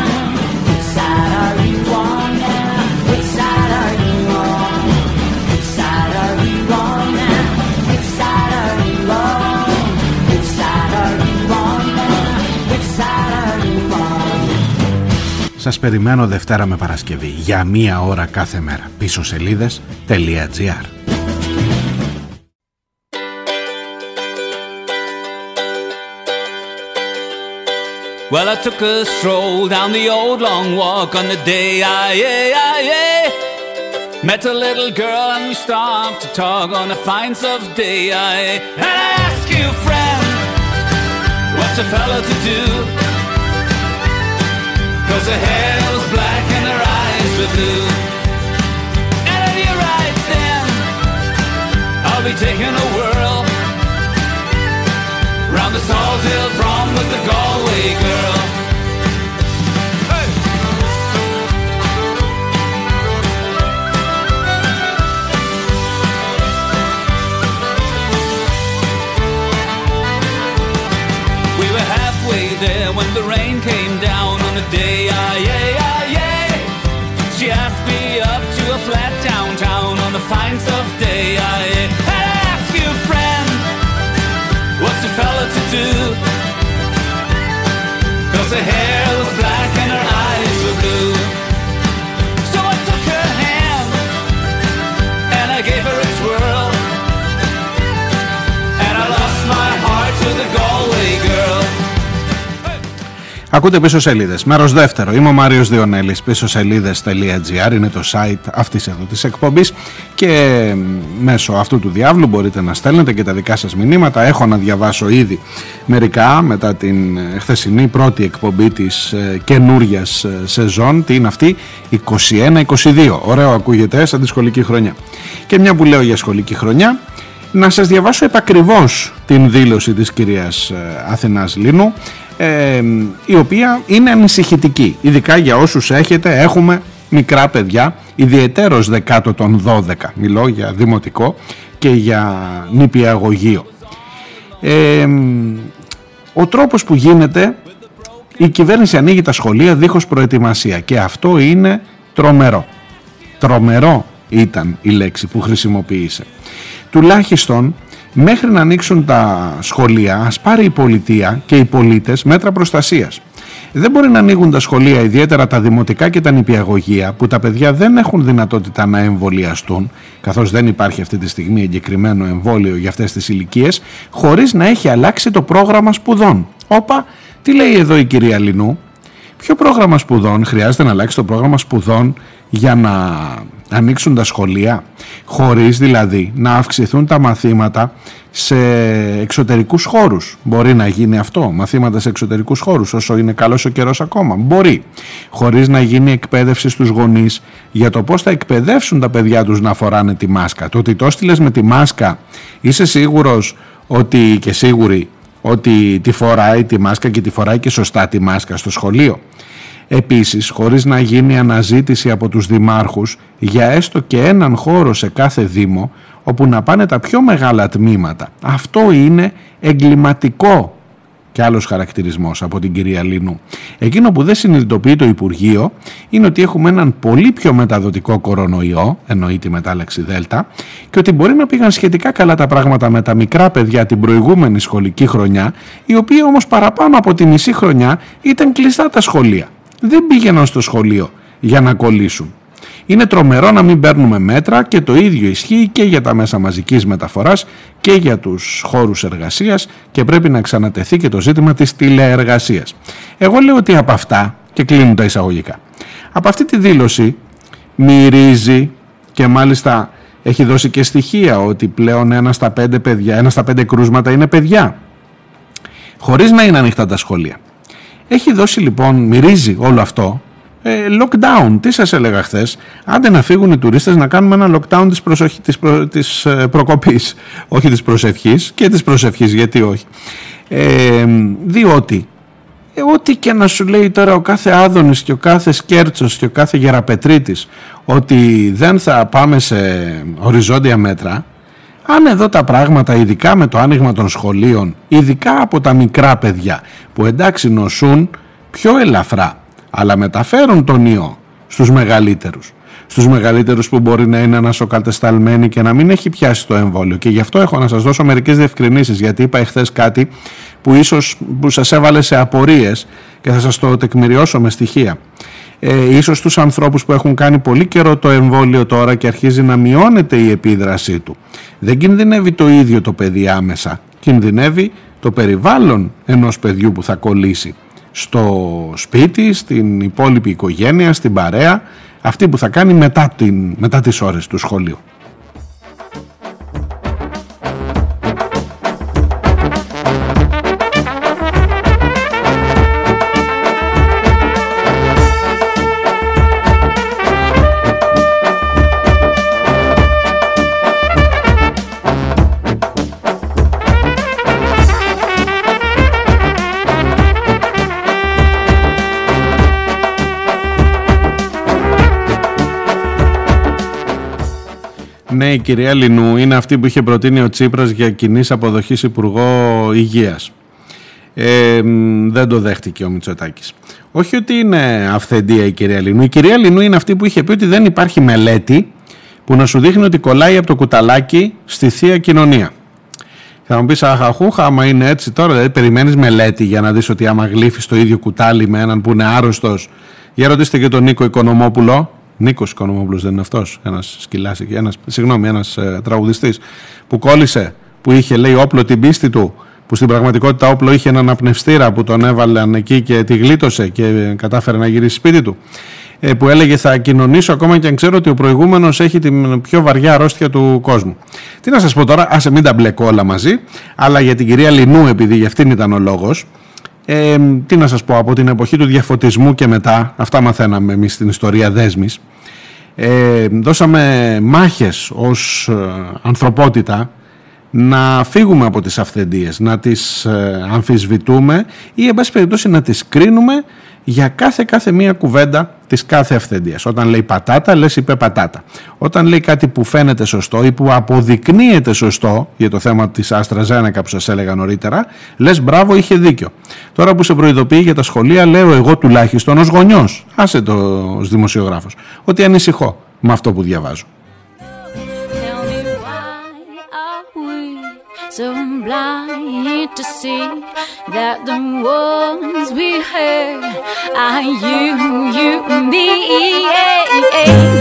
Σας περιμένω Δευτέρα με Παρασκευή για μία ώρα κάθε μέρα. Πίσω σελίδες.gr Well, I took a stroll down the old long walk on the day I, I, I met a little girl and we stopped to talk on a fine soft day. I, and I ask you, friend, what's a fellow to do? Cause her hair was black and her eyes were blue. And if you're right then, I'll be taking a whirl round the Salt Hill prom with the Galway girl. the day I, yeah, Ακούτε πίσω σελίδες. Μέρος δεύτερο. Είμαι ο Μάριος Διονέλης. Πίσω σελίδε.gr είναι το site αυτής εδώ της εκπομπής και μέσω αυτού του διάβλου μπορείτε να στέλνετε και τα δικά σας μηνύματα. Έχω να διαβάσω ήδη μερικά μετά την ε, χθεσινή πρώτη εκπομπή της ε, καινούριας ε, σεζόν. Τι είναι αυτή, 21-22. Ωραίο ακούγεται σαν τη σχολική χρονιά. Και μια που λέω για σχολική χρονιά, να σας διαβάσω επακριβώς την δήλωση της κυρίας ε, Αθηνάς Λίνου ε, η οποία είναι ανησυχητική. Ειδικά για όσους έχετε έχουμε μικρά παιδιά ιδιαιτέρως δεκάτω των 12 μιλώ για δημοτικό και για νηπιαγωγείο. Ε, ο τρόπος που γίνεται η κυβέρνηση ανοίγει τα σχολεία δίχως προετοιμασία και αυτό είναι τρομερό. Τρομερό ήταν η λέξη που χρησιμοποίησε. Τουλάχιστον μέχρι να ανοίξουν τα σχολεία ας πάρει η πολιτεία και οι πολίτες μέτρα προστασίας. Δεν μπορεί να ανοίγουν τα σχολεία, ιδιαίτερα τα δημοτικά και τα νηπιαγωγεία, που τα παιδιά δεν έχουν δυνατότητα να εμβολιαστούν, καθώς δεν υπάρχει αυτή τη στιγμή εγκεκριμένο εμβόλιο για αυτές τις ηλικίες, χωρίς να έχει αλλάξει το πρόγραμμα σπουδών. Όπα, τι λέει εδώ η κυρία Λινού, Ποιο πρόγραμμα σπουδών; Χρειάζεται να αλλάξει το πρόγραμμα σπουδών για να ανοίξουν τα σχολεία χωρίς δηλαδή να αυξηθούν τα μαθήματα σε εξωτερικούς χώρους. Μπορεί να γίνει αυτό, μαθήματα σε εξωτερικούς χώρους όσο είναι καλός ο καιρός ακόμα. Μπορεί. Χωρίς να γίνει εκπαίδευση στους γονείς για το πώς θα εκπαιδεύσουν τα παιδιά τους να φοράνε τη μάσκα. Το ότι το έστειλες με τη μάσκα είσαι σίγουρος ότι και σίγουροι ότι τη φοράει τη μάσκα και τη φοράει και σωστά τη μάσκα στο σχολείο. Επίσης, χωρίς να γίνει αναζήτηση από τους δημάρχους για έστω και έναν χώρο σε κάθε δήμο όπου να πάνε τα πιο μεγάλα τμήματα. Αυτό είναι εγκληματικό και άλλος χαρακτηρισμός από την κυρία Λίνου. Εκείνο που δεν συνειδητοποιεί το Υπουργείο είναι ότι έχουμε έναν πολύ πιο μεταδοτικό κορονοϊό, εννοεί τη μετάλλαξη Δέλτα, και ότι μπορεί να πήγαν σχετικά καλά τα πράγματα με τα μικρά παιδιά την προηγούμενη σχολική χρονιά, η οποία όμως παραπάνω από τη μισή χρονιά ήταν κλειστά τα σχολεία. Δεν πήγαιναν στο σχολείο για να κολλήσουν. Είναι τρομερό να μην παίρνουμε μέτρα και το ίδιο ισχύει και για τα μέσα μαζικής μεταφοράς και για τους χώρους εργασίας και πρέπει να ξανατεθεί και το ζήτημα της τηλεεργασίας. Εγώ λέω ότι από αυτά, και κλείνουν τα εισαγωγικά, από αυτή τη δήλωση μυρίζει και μάλιστα έχει δώσει και στοιχεία ότι πλέον ένα στα πέντε παιδιά, ένα στα πέντε κρούσματα είναι παιδιά. Χωρίς να είναι ανοιχτά τα σχολεία. Έχει δώσει λοιπόν, μυρίζει όλο αυτό Ε, lockdown, τι σας έλεγα χθες; Άντε να φύγουν οι τουρίστες να κάνουμε ένα lockdown της, προσοχή, της, προ, της ε, προκοπής, όχι της προσευχής και της προσευχής, γιατί όχι. Ε, διότι ε, ό,τι και να σου λέει τώρα ο κάθε Άδωνης και ο κάθε Σκέρτσος και ο κάθε Γεραπετρίτης ότι δεν θα πάμε σε οριζόντια μέτρα αν εδώ τα πράγματα ειδικά με το άνοιγμα των σχολείων ειδικά από τα μικρά παιδιά που εντάξει νοσούν πιο ελαφρά αλλά μεταφέρουν τον ιό στους μεγαλύτερους στους μεγαλύτερους που μπορεί να είναι ανασοκατεσταλμένοι και να μην έχει πιάσει το εμβόλιο και γι' αυτό έχω να σας δώσω μερικές διευκρινήσεις γιατί είπα εχθές κάτι που ίσως που σας έβαλε σε απορίες και θα σας το τεκμηριώσω με στοιχεία. Ε, ίσως τους ανθρώπους που έχουν κάνει πολύ καιρό το εμβόλιο τώρα και αρχίζει να μειώνεται η επίδρασή του. Δεν κινδυνεύει το ίδιο το παιδί άμεσα. Κινδυνεύει το περιβάλλον ενός παιδιού που θα κολλήσει στο σπίτι, στην υπόλοιπη οικογένεια, στην παρέα, αυτή που θα κάνει μετά, την, μετά τις ώρες του σχολείου. Η κυρία Λινού είναι αυτή που είχε προτείνει ο Τσίπρας για κοινής αποδοχής Υπουργό Υγείας. Ε, μ, δεν το δέχτηκε ο Μητσοτάκης. Όχι ότι είναι αυθεντία η κυρία Λινού. Η κυρία Λινού είναι αυτή που είχε πει ότι δεν υπάρχει μελέτη που να σου δείχνει ότι κολλάει από το κουταλάκι στη θεία κοινωνία. Θα μου πεις, Αχαχούχα, άμα είναι έτσι τώρα, δηλαδή περιμένεις μελέτη για να δεις ότι άμα γλύφεις το ίδιο κουτάλι με έναν που είναι άρρωστος. Για ρωτήστε και τον Νίκο Οικονομόπουλο. Νίκος Οικονομόπουλος δεν είναι αυτός. Ένας σκυλάς, ένας, συγγνώμη, ένας ε, τραγουδιστής που κόλλησε, που είχε λέει όπλο την πίστη του, που στην πραγματικότητα όπλο είχε έναν απνευστήρα που τον έβαλαν εκεί και τη γλίτωσε και κατάφερε να γυρίσει σπίτι του. Ε, που έλεγε θα κοινωνήσω ακόμα και αν ξέρω ότι ο προηγούμενος έχει την πιο βαριά αρρώστια του κόσμου. Τι να σας πω τώρα, άσε μην τα μπλεκώ όλα μαζί, αλλά για την κυρία Λινού, επειδή για αυτήν ήταν ο λόγος, ε, τι να σας πω, από την εποχή του διαφωτισμού και μετά, αυτά μαθαίναμε εμείς στην ιστορία δέσμης, ε, δώσαμε μάχες ως ε, ανθρωπότητα να φύγουμε από τις αυθεντίες, να τις ε, αμφισβητούμε ή εν πάση περιπτώσει να τις κρίνουμε για κάθε κάθε μία κουβέντα της κάθε αυθεντίας. Όταν λέει πατάτα, λες είπε πατάτα. Όταν λέει κάτι που φαίνεται σωστό ή που αποδεικνύεται σωστό για το θέμα της Άστρα Ζένεκα που σας έλεγα νωρίτερα, λες μπράβο είχε δίκιο. Τώρα που σε προειδοποιεί για τα σχολεία, λέω εγώ τουλάχιστον ως γονιός, άσε το ως δημοσιογράφος, ότι ανησυχώ με αυτό που διαβάζω. So blind to see that the ones we hurt are you, you, and me?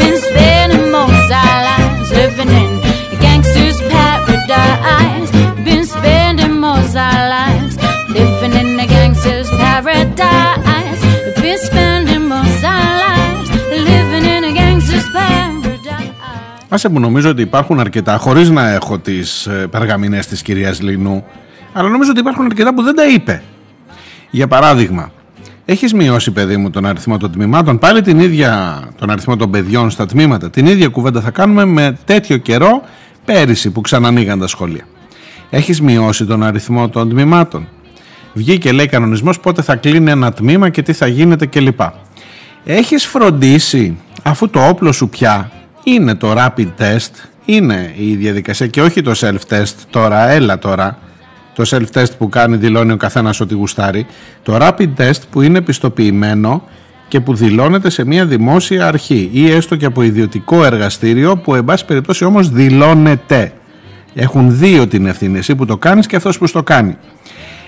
Been spending most our lives living in a gangster's paradise. Been spending most our lives living in a gangster's paradise. Been spending Άσε που νομίζω ότι υπάρχουν αρκετά, χωρίς να έχω τις ε, περγαμηνές της κυρίας Λινού, αλλά νομίζω ότι υπάρχουν αρκετά που δεν τα είπε. Για παράδειγμα, έχεις μειώσει παιδί μου τον αριθμό των τμήματων, πάλι την ίδια τον αριθμό των παιδιών στα τμήματα, την ίδια κουβέντα θα κάνουμε με τέτοιο καιρό πέρυσι που ξανανοίγαν τα σχολεία. Έχεις μειώσει τον αριθμό των τμήματων; Βγήκε λέει κανονισμός πότε θα κλείνει ένα τμήμα και τι θα γίνεται κλπ. Έχεις φροντίσει αφού το όπλο σου πια είναι το rapid test, είναι η διαδικασία και όχι το self-test τώρα, έλα τώρα, το self-test που κάνει δηλώνει ο καθένας ότι γουστάρει, το rapid test που είναι πιστοποιημένο και που δηλώνεται σε μια δημόσια αρχή ή έστω και από ιδιωτικό εργαστήριο που εν πάση περιπτώσει όμως δηλώνεται. Έχουν δύο την ευθύνη εσύ που το κάνεις και αυτός που στο κάνει.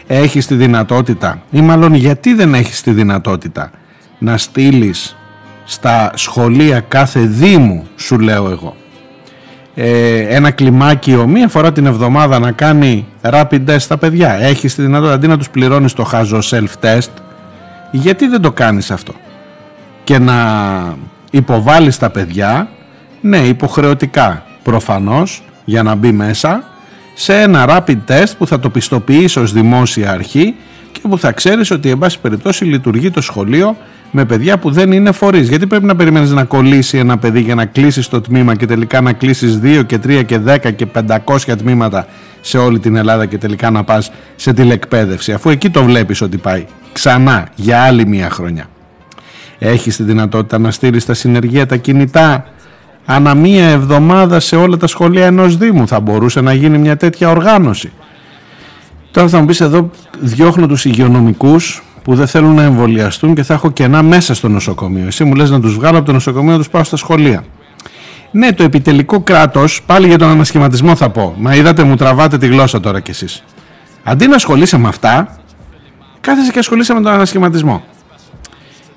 Έχεις τη δυνατότητα ή μάλλον γιατί δεν έχεις τη δυνατότητα να στείλεις στα σχολεία κάθε δήμου σου λέω εγώ. Ε, ένα κλιμάκιο μία φορά την εβδομάδα να κάνει rapid test στα παιδιά. Έχεις τη δυνατότητα αντί να τους πληρώνεις το χάζο self test γιατί δεν το κάνεις αυτό; Και να υποβάλεις τα παιδιά ναι υποχρεωτικά προφανώς για να μπει μέσα σε ένα rapid test που θα το πιστοποιείς ως δημόσια αρχή και που θα ξέρεις ότι εν πάση περιπτώσει λειτουργεί το σχολείο με παιδιά που δεν είναι φορείς. Γιατί πρέπει να περιμένεις να κολλήσει ένα παιδί για να κλείσεις το τμήμα και τελικά να κλείσεις 2 και 3 και 10 και 500 τμήματα σε όλη την Ελλάδα και τελικά να πας σε τηλεκπαίδευση αφού εκεί το βλέπεις ότι πάει ξανά για άλλη μία χρονιά. Έχεις τη δυνατότητα να στείλεις τα συνεργεία τα κινητά ανά μία εβδομάδα σε όλα τα σχολεία ενός Δήμου. Θα μπορούσε να γίνει μια τέτοια οργάνωση. Τώρα θα μου πεις εδώ διώχνω τους υγειονομικούς που δεν θέλουν να εμβολιαστούν και θα έχω κενά μέσα στο νοσοκομείο. Εσύ μου λες να τους βγάλω από το νοσοκομείο να τους πάω στα σχολεία. Ναι, το επιτελικό κράτος, πάλι για τον ανασχηματισμό θα πω. Μα είδατε μου τραβάτε τη γλώσσα τώρα κι εσείς. Αντί να ασχολείσαι με αυτά, κάθεσαι και ασχολείσαι με τον ανασχηματισμό.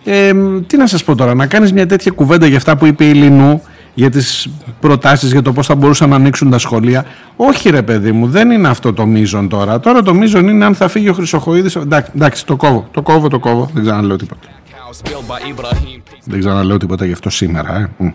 Ε, τι να σας πω τώρα, να κάνεις μια τέτοια κουβέντα για αυτά που είπε η Λινού, για τις προτάσεις για το πώς θα μπορούσαν να ανοίξουν τα σχολεία. Όχι ρε παιδί μου, δεν είναι αυτό το μείζον τώρα. Τώρα το μείζον είναι αν θα φύγει ο Χρυσοχοίδης. Εντάξει, εντάξει το κόβω, το κόβω, το κόβω. Δεν ξαναλέω τίποτα. Δεν ξαναλέω τίποτα γι' αυτό σήμερα. Ε.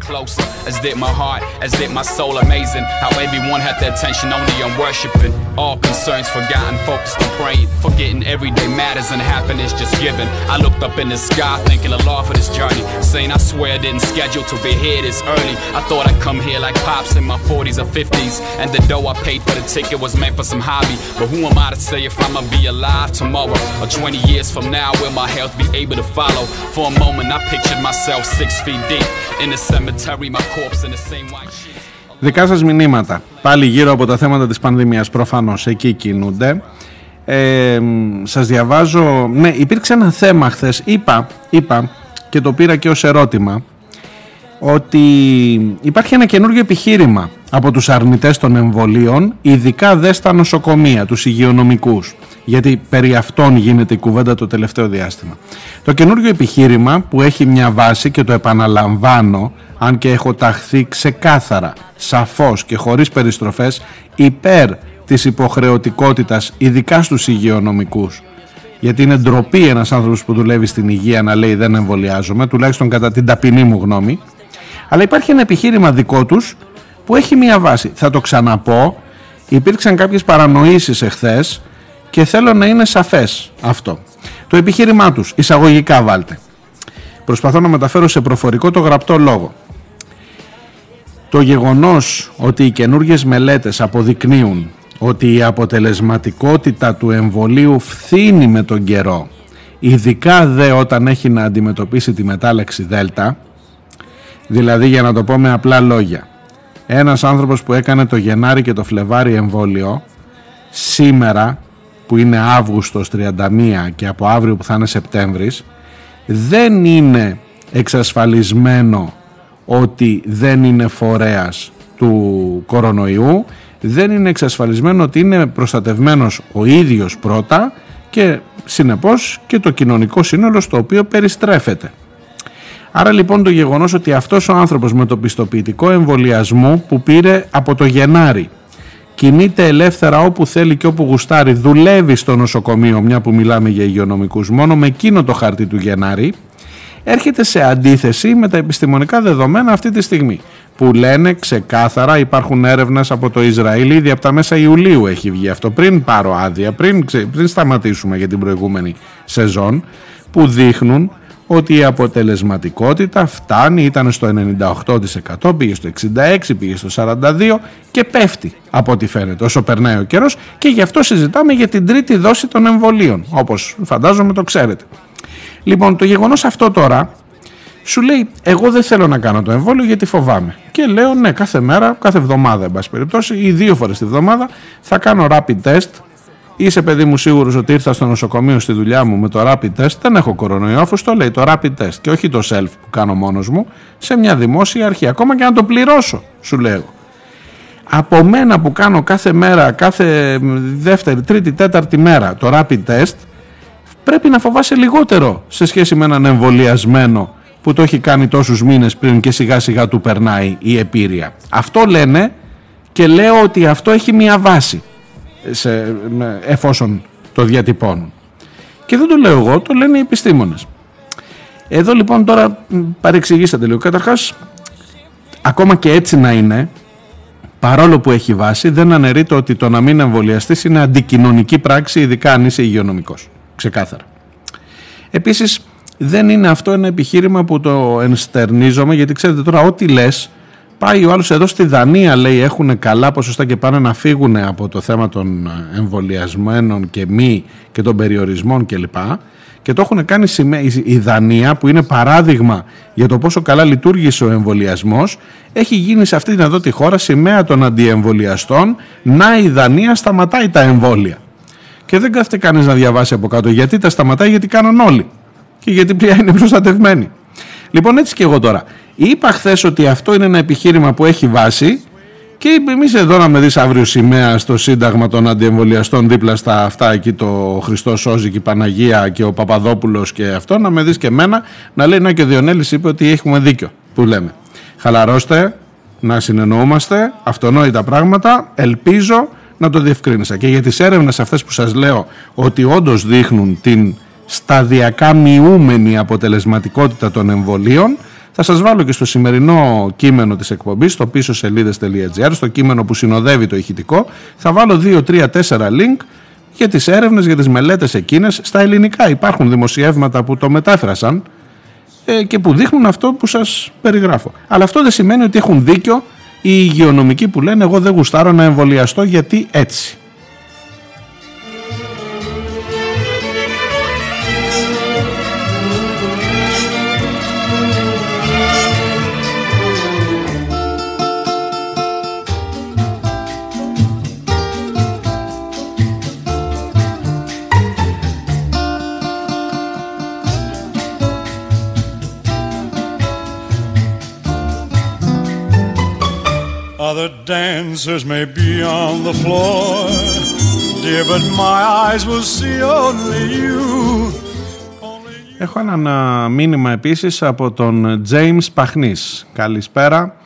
Closer, as did my heart, as did my soul. Amazing how everyone had their attention only on worshiping. All concerns forgotten, focused on praying, forgetting everyday matters and happiness just given. I looked up in the sky, thanking the Lord for this journey, saying I swear I didn't schedule to be here this early. I thought I'd come here like pops in my 40s or 50s, and the dough I paid for the ticket was meant for some hobby. But who am I to say if I'ma be alive tomorrow or 20 years from now? Will my health be able to follow? For a moment, I pictured myself six feet deep in the cemetery, my corpse in the same white sheet. Δικά σας μηνύματα. Πάλι γύρω από τα θέματα της πανδημίας προφανώς εκεί κινούνται. Ε, μ, σας διαβάζω... Ναι, υπήρξε ένα θέμα χθες. Είπα, είπα και το πήρα και ως ερώτημα ότι υπάρχει ένα καινούργιο επιχείρημα από τους αρνητές των εμβολίων, ειδικά δε στα νοσοκομεία, τους υγειονομικούς, γιατί περί αυτών γίνεται η κουβέντα το τελευταίο διάστημα. Το καινούργιο επιχείρημα που έχει μια βάση και το επαναλαμβάνω, αν και έχω ταχθεί ξεκάθαρα, σαφώς και χωρίς περιστροφές, υπέρ της υποχρεωτικότητας, ειδικά στους υγειονομικούς, γιατί είναι ντροπή ένας άνθρωπος που δουλεύει στην υγεία να λέει δεν εμβολιάζομαι, τουλάχιστον κατά την ταπεινή μου γνώμη. Αλλά υπάρχει ένα επιχείρημα δικό τους που έχει μία βάση. Θα το ξαναπώ, υπήρξαν κάποιες παρανοήσεις εχθές και θέλω να είναι σαφές αυτό. Το επιχείρημά τους, εισαγωγικά βάλτε. Προσπαθώ να μεταφέρω σε προφορικό το γραπτό λόγο. Το γεγονός ότι οι καινούργιες μελέτες αποδεικνύουν ότι η αποτελεσματικότητα του εμβολίου φθήνει με τον καιρό, ειδικά δε όταν έχει να αντιμετωπίσει τη μετάλλαξη Δέλτα, δηλαδή για να το πω με απλά λόγια, ένας άνθρωπος που έκανε το Γενάρη και το Φλεβάρι εμβόλιο, σήμερα που είναι Αύγουστος 31 και από αύριο που θα είναι Σεπτέμβρης, δεν είναι εξασφαλισμένο ότι δεν είναι φορέας του κορονοϊού, δεν είναι εξασφαλισμένο ότι είναι προστατευμένος ο ίδιος πρώτα και συνεπώς και το κοινωνικό σύνολο στο οποίο περιστρέφεται. Άρα λοιπόν το γεγονός ότι αυτός ο άνθρωπος με το πιστοποιητικό εμβολιασμού που πήρε από το Γενάρη κινείται ελεύθερα όπου θέλει και όπου γουστάρει, δουλεύει στο νοσοκομείο μια που μιλάμε για υγειονομικούς μόνο με εκείνο το χαρτί του Γενάρη έρχεται σε αντίθεση με τα επιστημονικά δεδομένα αυτή τη στιγμή που λένε ξεκάθαρα υπάρχουν έρευνες από το Ισραήλ. Ήδη από τα μέσα Ιουλίου έχει βγει αυτό. Πριν πάρω άδεια πριν, ξε- πριν σταματήσουμε για την προηγούμενη σεζόν που δείχνουν ότι η αποτελεσματικότητα φτάνει, ήταν στο 98%, πήγε στο 66%, πήγε στο 42% και πέφτει από ό,τι φαίνεται όσο περνάει ο καιρός. Και γι' αυτό συζητάμε για την τρίτη δόση των εμβολίων, όπως φαντάζομαι το ξέρετε. Λοιπόν, το γεγονός αυτό τώρα σου λέει εγώ δεν θέλω να κάνω το εμβόλιο γιατί φοβάμαι. Και λέω ναι κάθε μέρα, κάθε εβδομάδα εν πάση περιπτώσει ή δύο φορές τη βδομάδα θα κάνω rapid test. Είσαι παιδί μου σίγουρος ότι ήρθα στο νοσοκομείο στη δουλειά μου με το rapid test, δεν έχω κορονοϊό αφού το λέει το rapid test και όχι το self που κάνω μόνος μου σε μια δημόσια αρχή ακόμα και να το πληρώσω σου λέω. Από μένα που κάνω κάθε μέρα, κάθε δεύτερη, τρίτη, τέταρτη μέρα το rapid test πρέπει να φοβάσαι λιγότερο σε σχέση με έναν εμβολιασμένο που το έχει κάνει τόσους μήνες πριν και σιγά σιγά του περνάει η επίρρεια. Αυτό λένε και λέω ότι αυτό έχει μία βάση σε, με- εφόσον το διατυπώνουν. Και δεν το λέω εγώ, το λένε οι επιστήμονες. Εδώ λοιπόν τώρα μ, παρεξηγήσατε λίγο. Καταρχάς, ακόμα και έτσι να είναι, παρόλο που έχει βάση, δεν αναιρείται ότι το να μην εμβολιαστείς είναι αντικοινωνική πράξη, ειδικά αν είσαι υγειονομικός. Ξεκάθαρα. Επίσης, δεν είναι αυτό ένα επιχείρημα που το ενστερνίζομαι γιατί ξέρετε τώρα ό,τι λες πάει ο άλλος εδώ στη Δανία λέει έχουν καλά ποσοστά και πάνε να φύγουν από το θέμα των εμβολιασμένων και μη και των περιορισμών κλπ και το έχουν κάνει σημαία. Η Δανία, που είναι παράδειγμα για το πόσο καλά λειτουργήσε ο εμβολιασμός, έχει γίνει σε αυτή την εδώ τη χώρα σημαία των αντιεμβολιαστών. Να η Δανία σταματάει τα εμβόλια. Και δεν κάθεται κανείς να διαβάσει από κάτω γιατί τα σταματάει, γιατί κάναν όλοι. Και γιατί πια είναι προστατευμένοι. Λοιπόν, έτσι και εγώ τώρα. Είπα χθες ότι αυτό είναι ένα επιχείρημα που έχει βάση και εμείς εδώ να με δεις αύριο σημαία στο Σύνταγμα των Αντιεμβολιαστών δίπλα στα αυτά εκεί το Χριστό Σώζη και η Παναγία και ο Παπαδόπουλος και αυτό, να με δεις και εμένα να λέει να και ο Διονέλης είπε ότι έχουμε δίκιο που λέμε. Χαλαρώστε, να συνεννοούμαστε, αυτονόητα πράγματα. Ελπίζω να το διευκρίνησα. Και για τις έρευνες αυτές που σας λέω ότι όντως δείχνουν την σταδιακά μειούμενη αποτελεσματικότητα των εμβολίων θα σας βάλω και στο σημερινό κείμενο της εκπομπής, στο πίσω σελίδες.gr, στο κείμενο που συνοδεύει το ηχητικό, θα βάλω 2, 3, 4 link για τις έρευνες, για τις μελέτες εκείνες στα ελληνικά. Υπάρχουν δημοσιεύματα που το μετάφρασαν ε, και που δείχνουν αυτό που σας περιγράφω. Αλλά αυτό δεν σημαίνει ότι έχουν δίκιο οι υγειονομικοί που λένε εγώ δεν γουστάρω να εμβολιαστώ γιατί έτσι. Dancers may be on the floor, dear, but my eyes will see only you. Έχω ένα μήνυμα επίσης από τον James Παχνής. Καλησπέρα.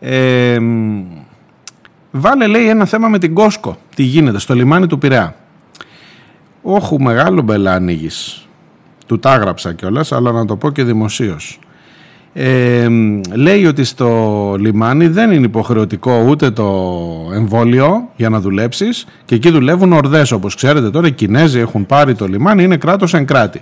Ε, βάλε λέει ένα θέμα με την Κόσκο. Τι γίνεται στο λιμάνι του Πειραιά. όχου μεγάλο μπελά ανοίγεις. Του τα έγραψα κιόλας, αλλά να το πω και δημοσίως ε, λέει ότι στο λιμάνι δεν είναι υποχρεωτικό ούτε το εμβόλιο για να δουλέψεις και εκεί δουλεύουν ορδές όπως ξέρετε τώρα οι Κινέζοι έχουν πάρει το λιμάνι είναι κράτος εν κράτη.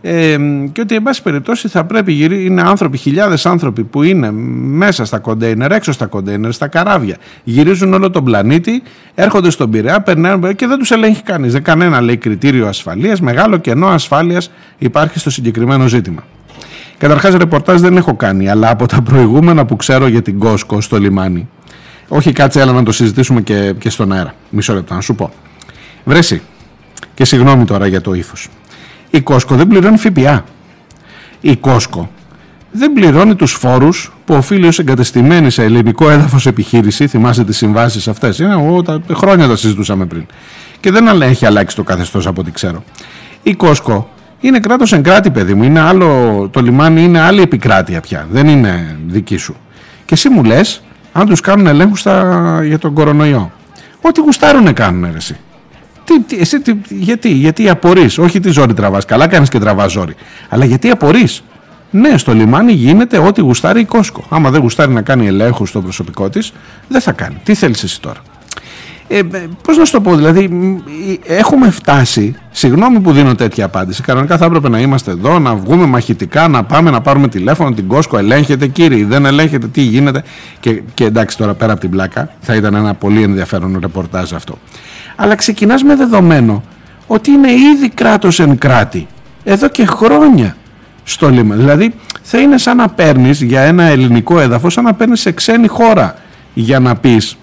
Ε, και ότι εν πάση περιπτώσει θα πρέπει είναι άνθρωποι, χιλιάδες άνθρωποι που είναι μέσα στα κοντέινερ, έξω στα κοντέινερ, στα καράβια. Γυρίζουν όλο τον πλανήτη, έρχονται στον Πειραιά περνάνε και δεν τους ελέγχει κανείς. Δεν κανένα λέει κριτήριο ασφαλείας. Μεγάλο κενό ασφάλειας υπάρχει στο συγκεκριμένο ζήτημα Καταρχάς, ρεπορτάζ δεν έχω κάνει, αλλά από τα προηγούμενα που ξέρω για την Κόσκο στο λιμάνι. Όχι, κάτσε, έλα να το συζητήσουμε και, και στον αέρα. Μισό λεπτό, να σου πω. Βρέσει. Και συγγνώμη τώρα για το ύφος. Η Κόσκο δεν πληρώνει ΦΠΑ. Η Κόσκο δεν πληρώνει τους φόρους που οφείλει ως εγκατεστημένη σε ελληνικό έδαφος επιχείρηση. Θυμάστε τις συμβάσεις αυτές; τα χρόνια τα συζητούσαμε πριν. Και δεν έχει αλλάξει το καθεστώς από ό,τι ξέρω. Η Κόσκο είναι κράτος εν κράτη παιδί μου, είναι άλλο, το λιμάνι είναι άλλη επικράτεια πια, δεν είναι δική σου. Και εσύ μου λες, αν τους κάνουν ελέγχους για τον κορονοϊό. Ό,τι γουστάρουνε κάνουν ρε εσύ. Τι, τι, εσύ, τι, γιατί, γιατί απορείς, όχι τι ζόρι τραβάς, καλά κάνεις και τραβάς ζόρι, αλλά γιατί απορείς. Ναι, στο λιμάνι γίνεται ό,τι γουστάρει η Κόσκο. Άμα δεν γουστάρει να κάνει ελέγχους στο προσωπικό της, δεν θα κάνει. Τι θέλεις εσύ τώρα; Ε, Πώς να σου το πω, δηλαδή, έχουμε φτάσει. Συγγνώμη που δίνω τέτοια απάντηση. Κανονικά θα έπρεπε να είμαστε εδώ, να βγούμε μαχητικά, να πάμε να πάρουμε τηλέφωνο. Την Κόσκο ελέγχεται, κύριε, δεν ελέγχεται, τι γίνεται. Και, και εντάξει, τώρα πέρα από την πλάκα, θα ήταν ένα πολύ ενδιαφέρον ρεπορτάζ αυτό. Αλλά ξεκινάς με δεδομένο ότι είναι ήδη κράτος εν κράτη. Εδώ και χρόνια στο λίμα. Δηλαδή, θα είναι σαν να παίρνεις για ένα ελληνικό έδαφος, σαν να παίρνεις σε ξένη χώρα για να πεις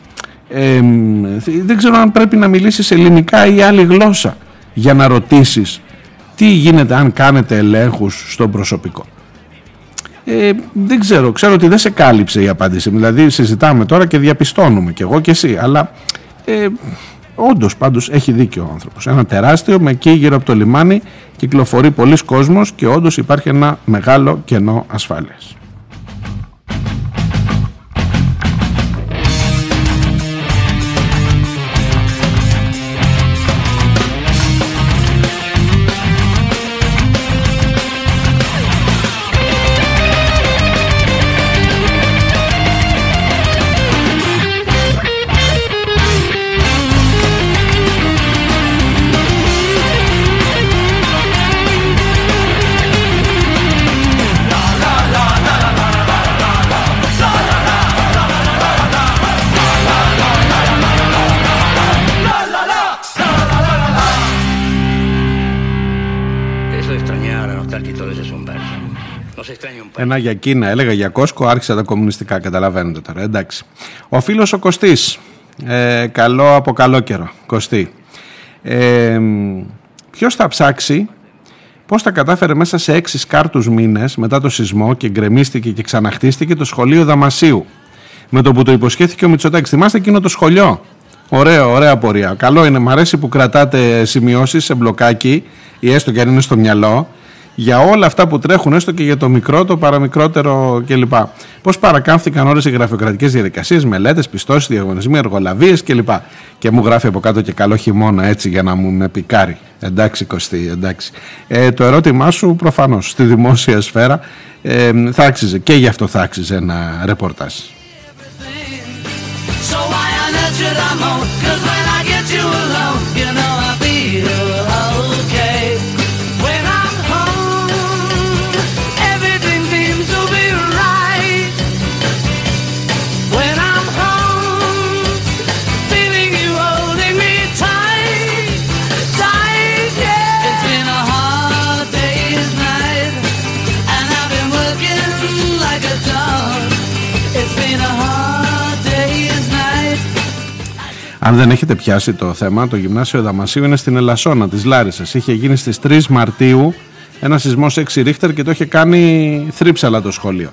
δεν ξέρω αν πρέπει να μιλήσεις ελληνικά ή άλλη γλώσσα για να ρωτήσεις τι γίνεται αν κάνετε ελέγχους στο προσωπικό. Ε, δεν ξέρω, ξέρω ότι δεν σε κάλυψε η απάντηση. Δηλαδή συζητάμε τώρα και διαπιστώνουμε και εγώ και εσύ. Αλλά ε, όντως πάντως έχει δίκιο ο άνθρωπος. Ένα τεράστιο με εκεί γύρω από το λιμάνι κυκλοφορεί πολλοί κόσμος και όντως υπάρχει ένα μεγάλο κενό ασφάλειας. Ένα για Κίνα, έλεγα για Κόσκο, άρχισα τα κομμουνιστικά. Καταλαβαίνετε τώρα. Εντάξει. Ο φίλος ο Κωστής. Ε, καλό από καλό καιρό. Κωστή. Ε, Ποιος θα ψάξει πώς τα κατάφερε μέσα σε έξι σκάρτους μήνες μετά το σεισμό και γκρεμίστηκε και ξαναχτίστηκε το σχολείο Δαμασίου; Με το που το υποσχέθηκε ο Μητσοτάκης. Θυμάστε εκείνο το σχολείο; Ωραίο, ωραία πορεία. Καλό είναι. Μ' αρέσει που κρατάτε σημειώσεις σε μπλοκάκι ή έστω και αν είναι στο μυαλό για όλα αυτά που τρέχουν, έστω και για το μικρό, το παραμικρότερο κλπ. Πώς παρακάμφθηκαν όλες οι γραφειοκρατικές διαδικασίες, μελέτες, πιστώσεις, διαγωνισμοί, εργολαβίες κλπ. Και μου γράφει από κάτω και καλό χειμώνα έτσι για να μου με πικάρει. Εντάξει, Κωστή, εντάξει. Ε, το ερώτημά σου προφανώς στη δημόσια σφαίρα ε, θα άξιζε και γι' αυτό θα άξιζε ένα ρεπορτάζ. So why on earth should I moan? 'Cause when I get you alone, Αν δεν έχετε πιάσει το θέμα, το γυμνάσιο Δαμασίου είναι στην Ελασσόνα της Λάρισας. Είχε γίνει στις 3 Μαρτίου ένα σεισμός 6 ρίχτερ και το είχε κάνει θρύψαλα το σχολείο.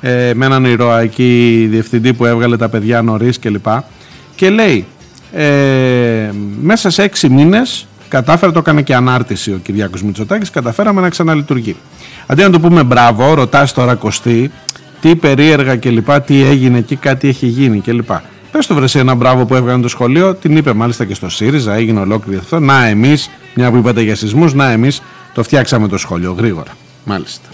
Ε, με έναν ηρωαϊκή διευθυντή που έβγαλε τα παιδιά νωρίς κλπ. Και λέει, ε, μέσα σε 6 μήνες κατάφερε, το έκανε και ανάρτηση ο Κυριάκος Μητσοτάκης, καταφέραμε να ξαναλειτουργεί. Αντί να το πούμε μπράβο, ρωτάς τώρα Κωστή, τι περίεργα κλπ, τι έγινε εκεί, κάτι έχει γίνει κλπ. Πες το βρεσί ένα μπράβο που έβγαλε το σχολείο, την είπε μάλιστα και στο ΣΥΡΙΖΑ, έγινε ολόκληρη αυτό. Να εμείς, μια που είπατε για σεισμούς, να εμείς το φτιάξαμε το σχολείο γρήγορα. Μάλιστα.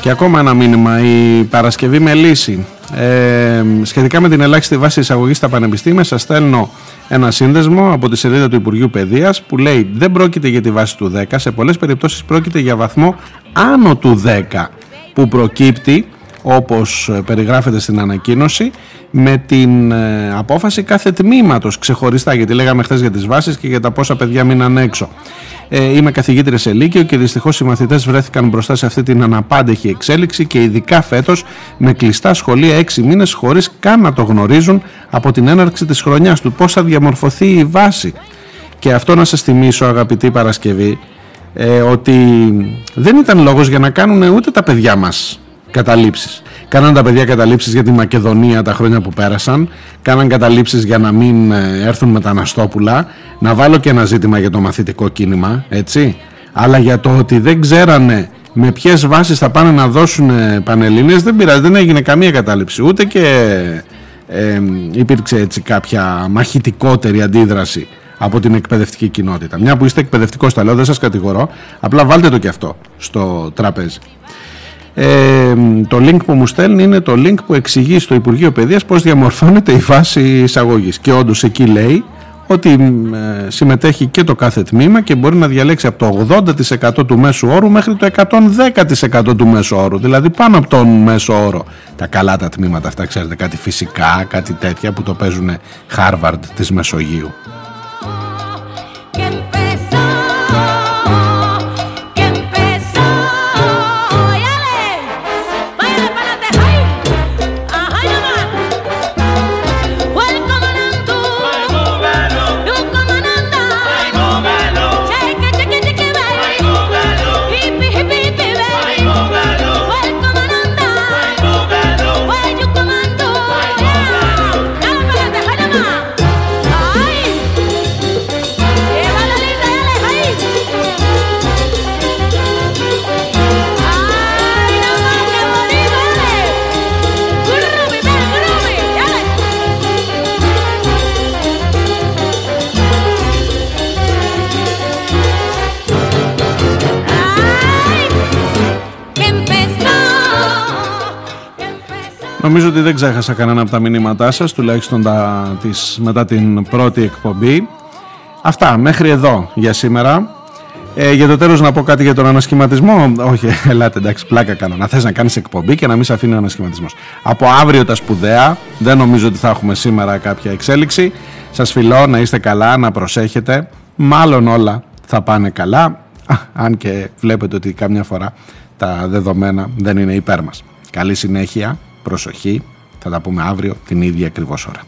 Και ακόμα ένα μήνυμα. Η Παρασκευή με λύση. Ε, σχετικά με την ελάχιστη βάση εισαγωγής στα πανεπιστήμια, σας στέλνω ένα σύνδεσμο από τη σελίδα του Υπουργείου Παιδείας που λέει δεν πρόκειται για τη βάση του 10, σε πολλές περιπτώσεις πρόκειται για βαθμό άνω του 10 που προκύπτει όπως ε, περιγράφεται στην ανακοίνωση με την ε, απόφαση κάθε τμήματος ξεχωριστά γιατί λέγαμε χθες για τις βάσεις και για τα πόσα παιδιά μείναν έξω. Ε, είμαι καθηγήτρια σε Λύκειο και δυστυχώς οι μαθητές βρέθηκαν μπροστά σε αυτή την αναπάντεχη εξέλιξη και ειδικά φέτος με κλειστά σχολεία 6 μήνες χωρίς καν να το γνωρίζουν από την έναρξη της χρονιάς του πώς θα διαμορφωθεί η βάση. Και αυτό να σας θυμίσω αγαπητή Παρασκευή ε, ότι δεν ήταν λόγος για να κάνουν ούτε τα παιδιά μας καταλήψεις. Κάναν τα παιδιά καταλήψεις για τη Μακεδονία τα χρόνια που πέρασαν, κάναν καταλήψεις για να μην ε, έρθουν μεταναστόπουλα, να βάλω και ένα ζήτημα για το μαθητικό κίνημα, έτσι, αλλά για το ότι δεν ξέρανε με ποιες βάσεις θα πάνε να δώσουν ε, πανελλήνιες δεν πειράζει, δεν έγινε καμία κατάληψη, ούτε και ε, υπήρξε έτσι κάποια μαχητικότερη αντίδραση από την εκπαιδευτική κοινότητα. Μια που είστε εκπαιδευτικό, τα λέω, δεν σας κατηγορώ. Απλά βάλτε το και αυτό στο τραπέζι. Ε, το link που μου στέλνει είναι το link που εξηγεί στο Υπουργείο Παιδείας πώς διαμορφώνεται η φάση εισαγωγής. Και όντως εκεί λέει ότι ε, συμμετέχει και το κάθε τμήμα και μπορεί να διαλέξει από το 80% του μέσου όρου μέχρι το 110% του μέσου όρου. Δηλαδή πάνω από τον μέσο όρο. Τα καλά τα τμήματα αυτά ξέρετε κάτι φυσικά κάτι τέτοια που το παίζουν Harvard της Μεσογείου Νομίζω ότι δεν ξέχασα κανένα από τα μηνύματά σας, τουλάχιστον τα, της, μετά την πρώτη εκπομπή. Αυτά, μέχρι εδώ για σήμερα. Ε, για το τέλος να πω κάτι για τον ανασχηματισμό. Όχι, ελάτε εντάξει, πλάκα κάνω. Να θες να κάνεις εκπομπή και να μην σε αφήνει ο ανασχηματισμός. Από αύριο τα σπουδαία, δεν νομίζω ότι θα έχουμε σήμερα κάποια εξέλιξη. Σας φιλώ να είστε καλά, να προσέχετε. Μάλλον όλα θα πάνε καλά. Α, αν και βλέπετε ότι κάμια φορά τα δεδομένα δεν είναι υπέρ μας. Καλή συνέχεια, προσοχή. Θα τα πούμε αύριο την ίδια ακριβώς ώρα.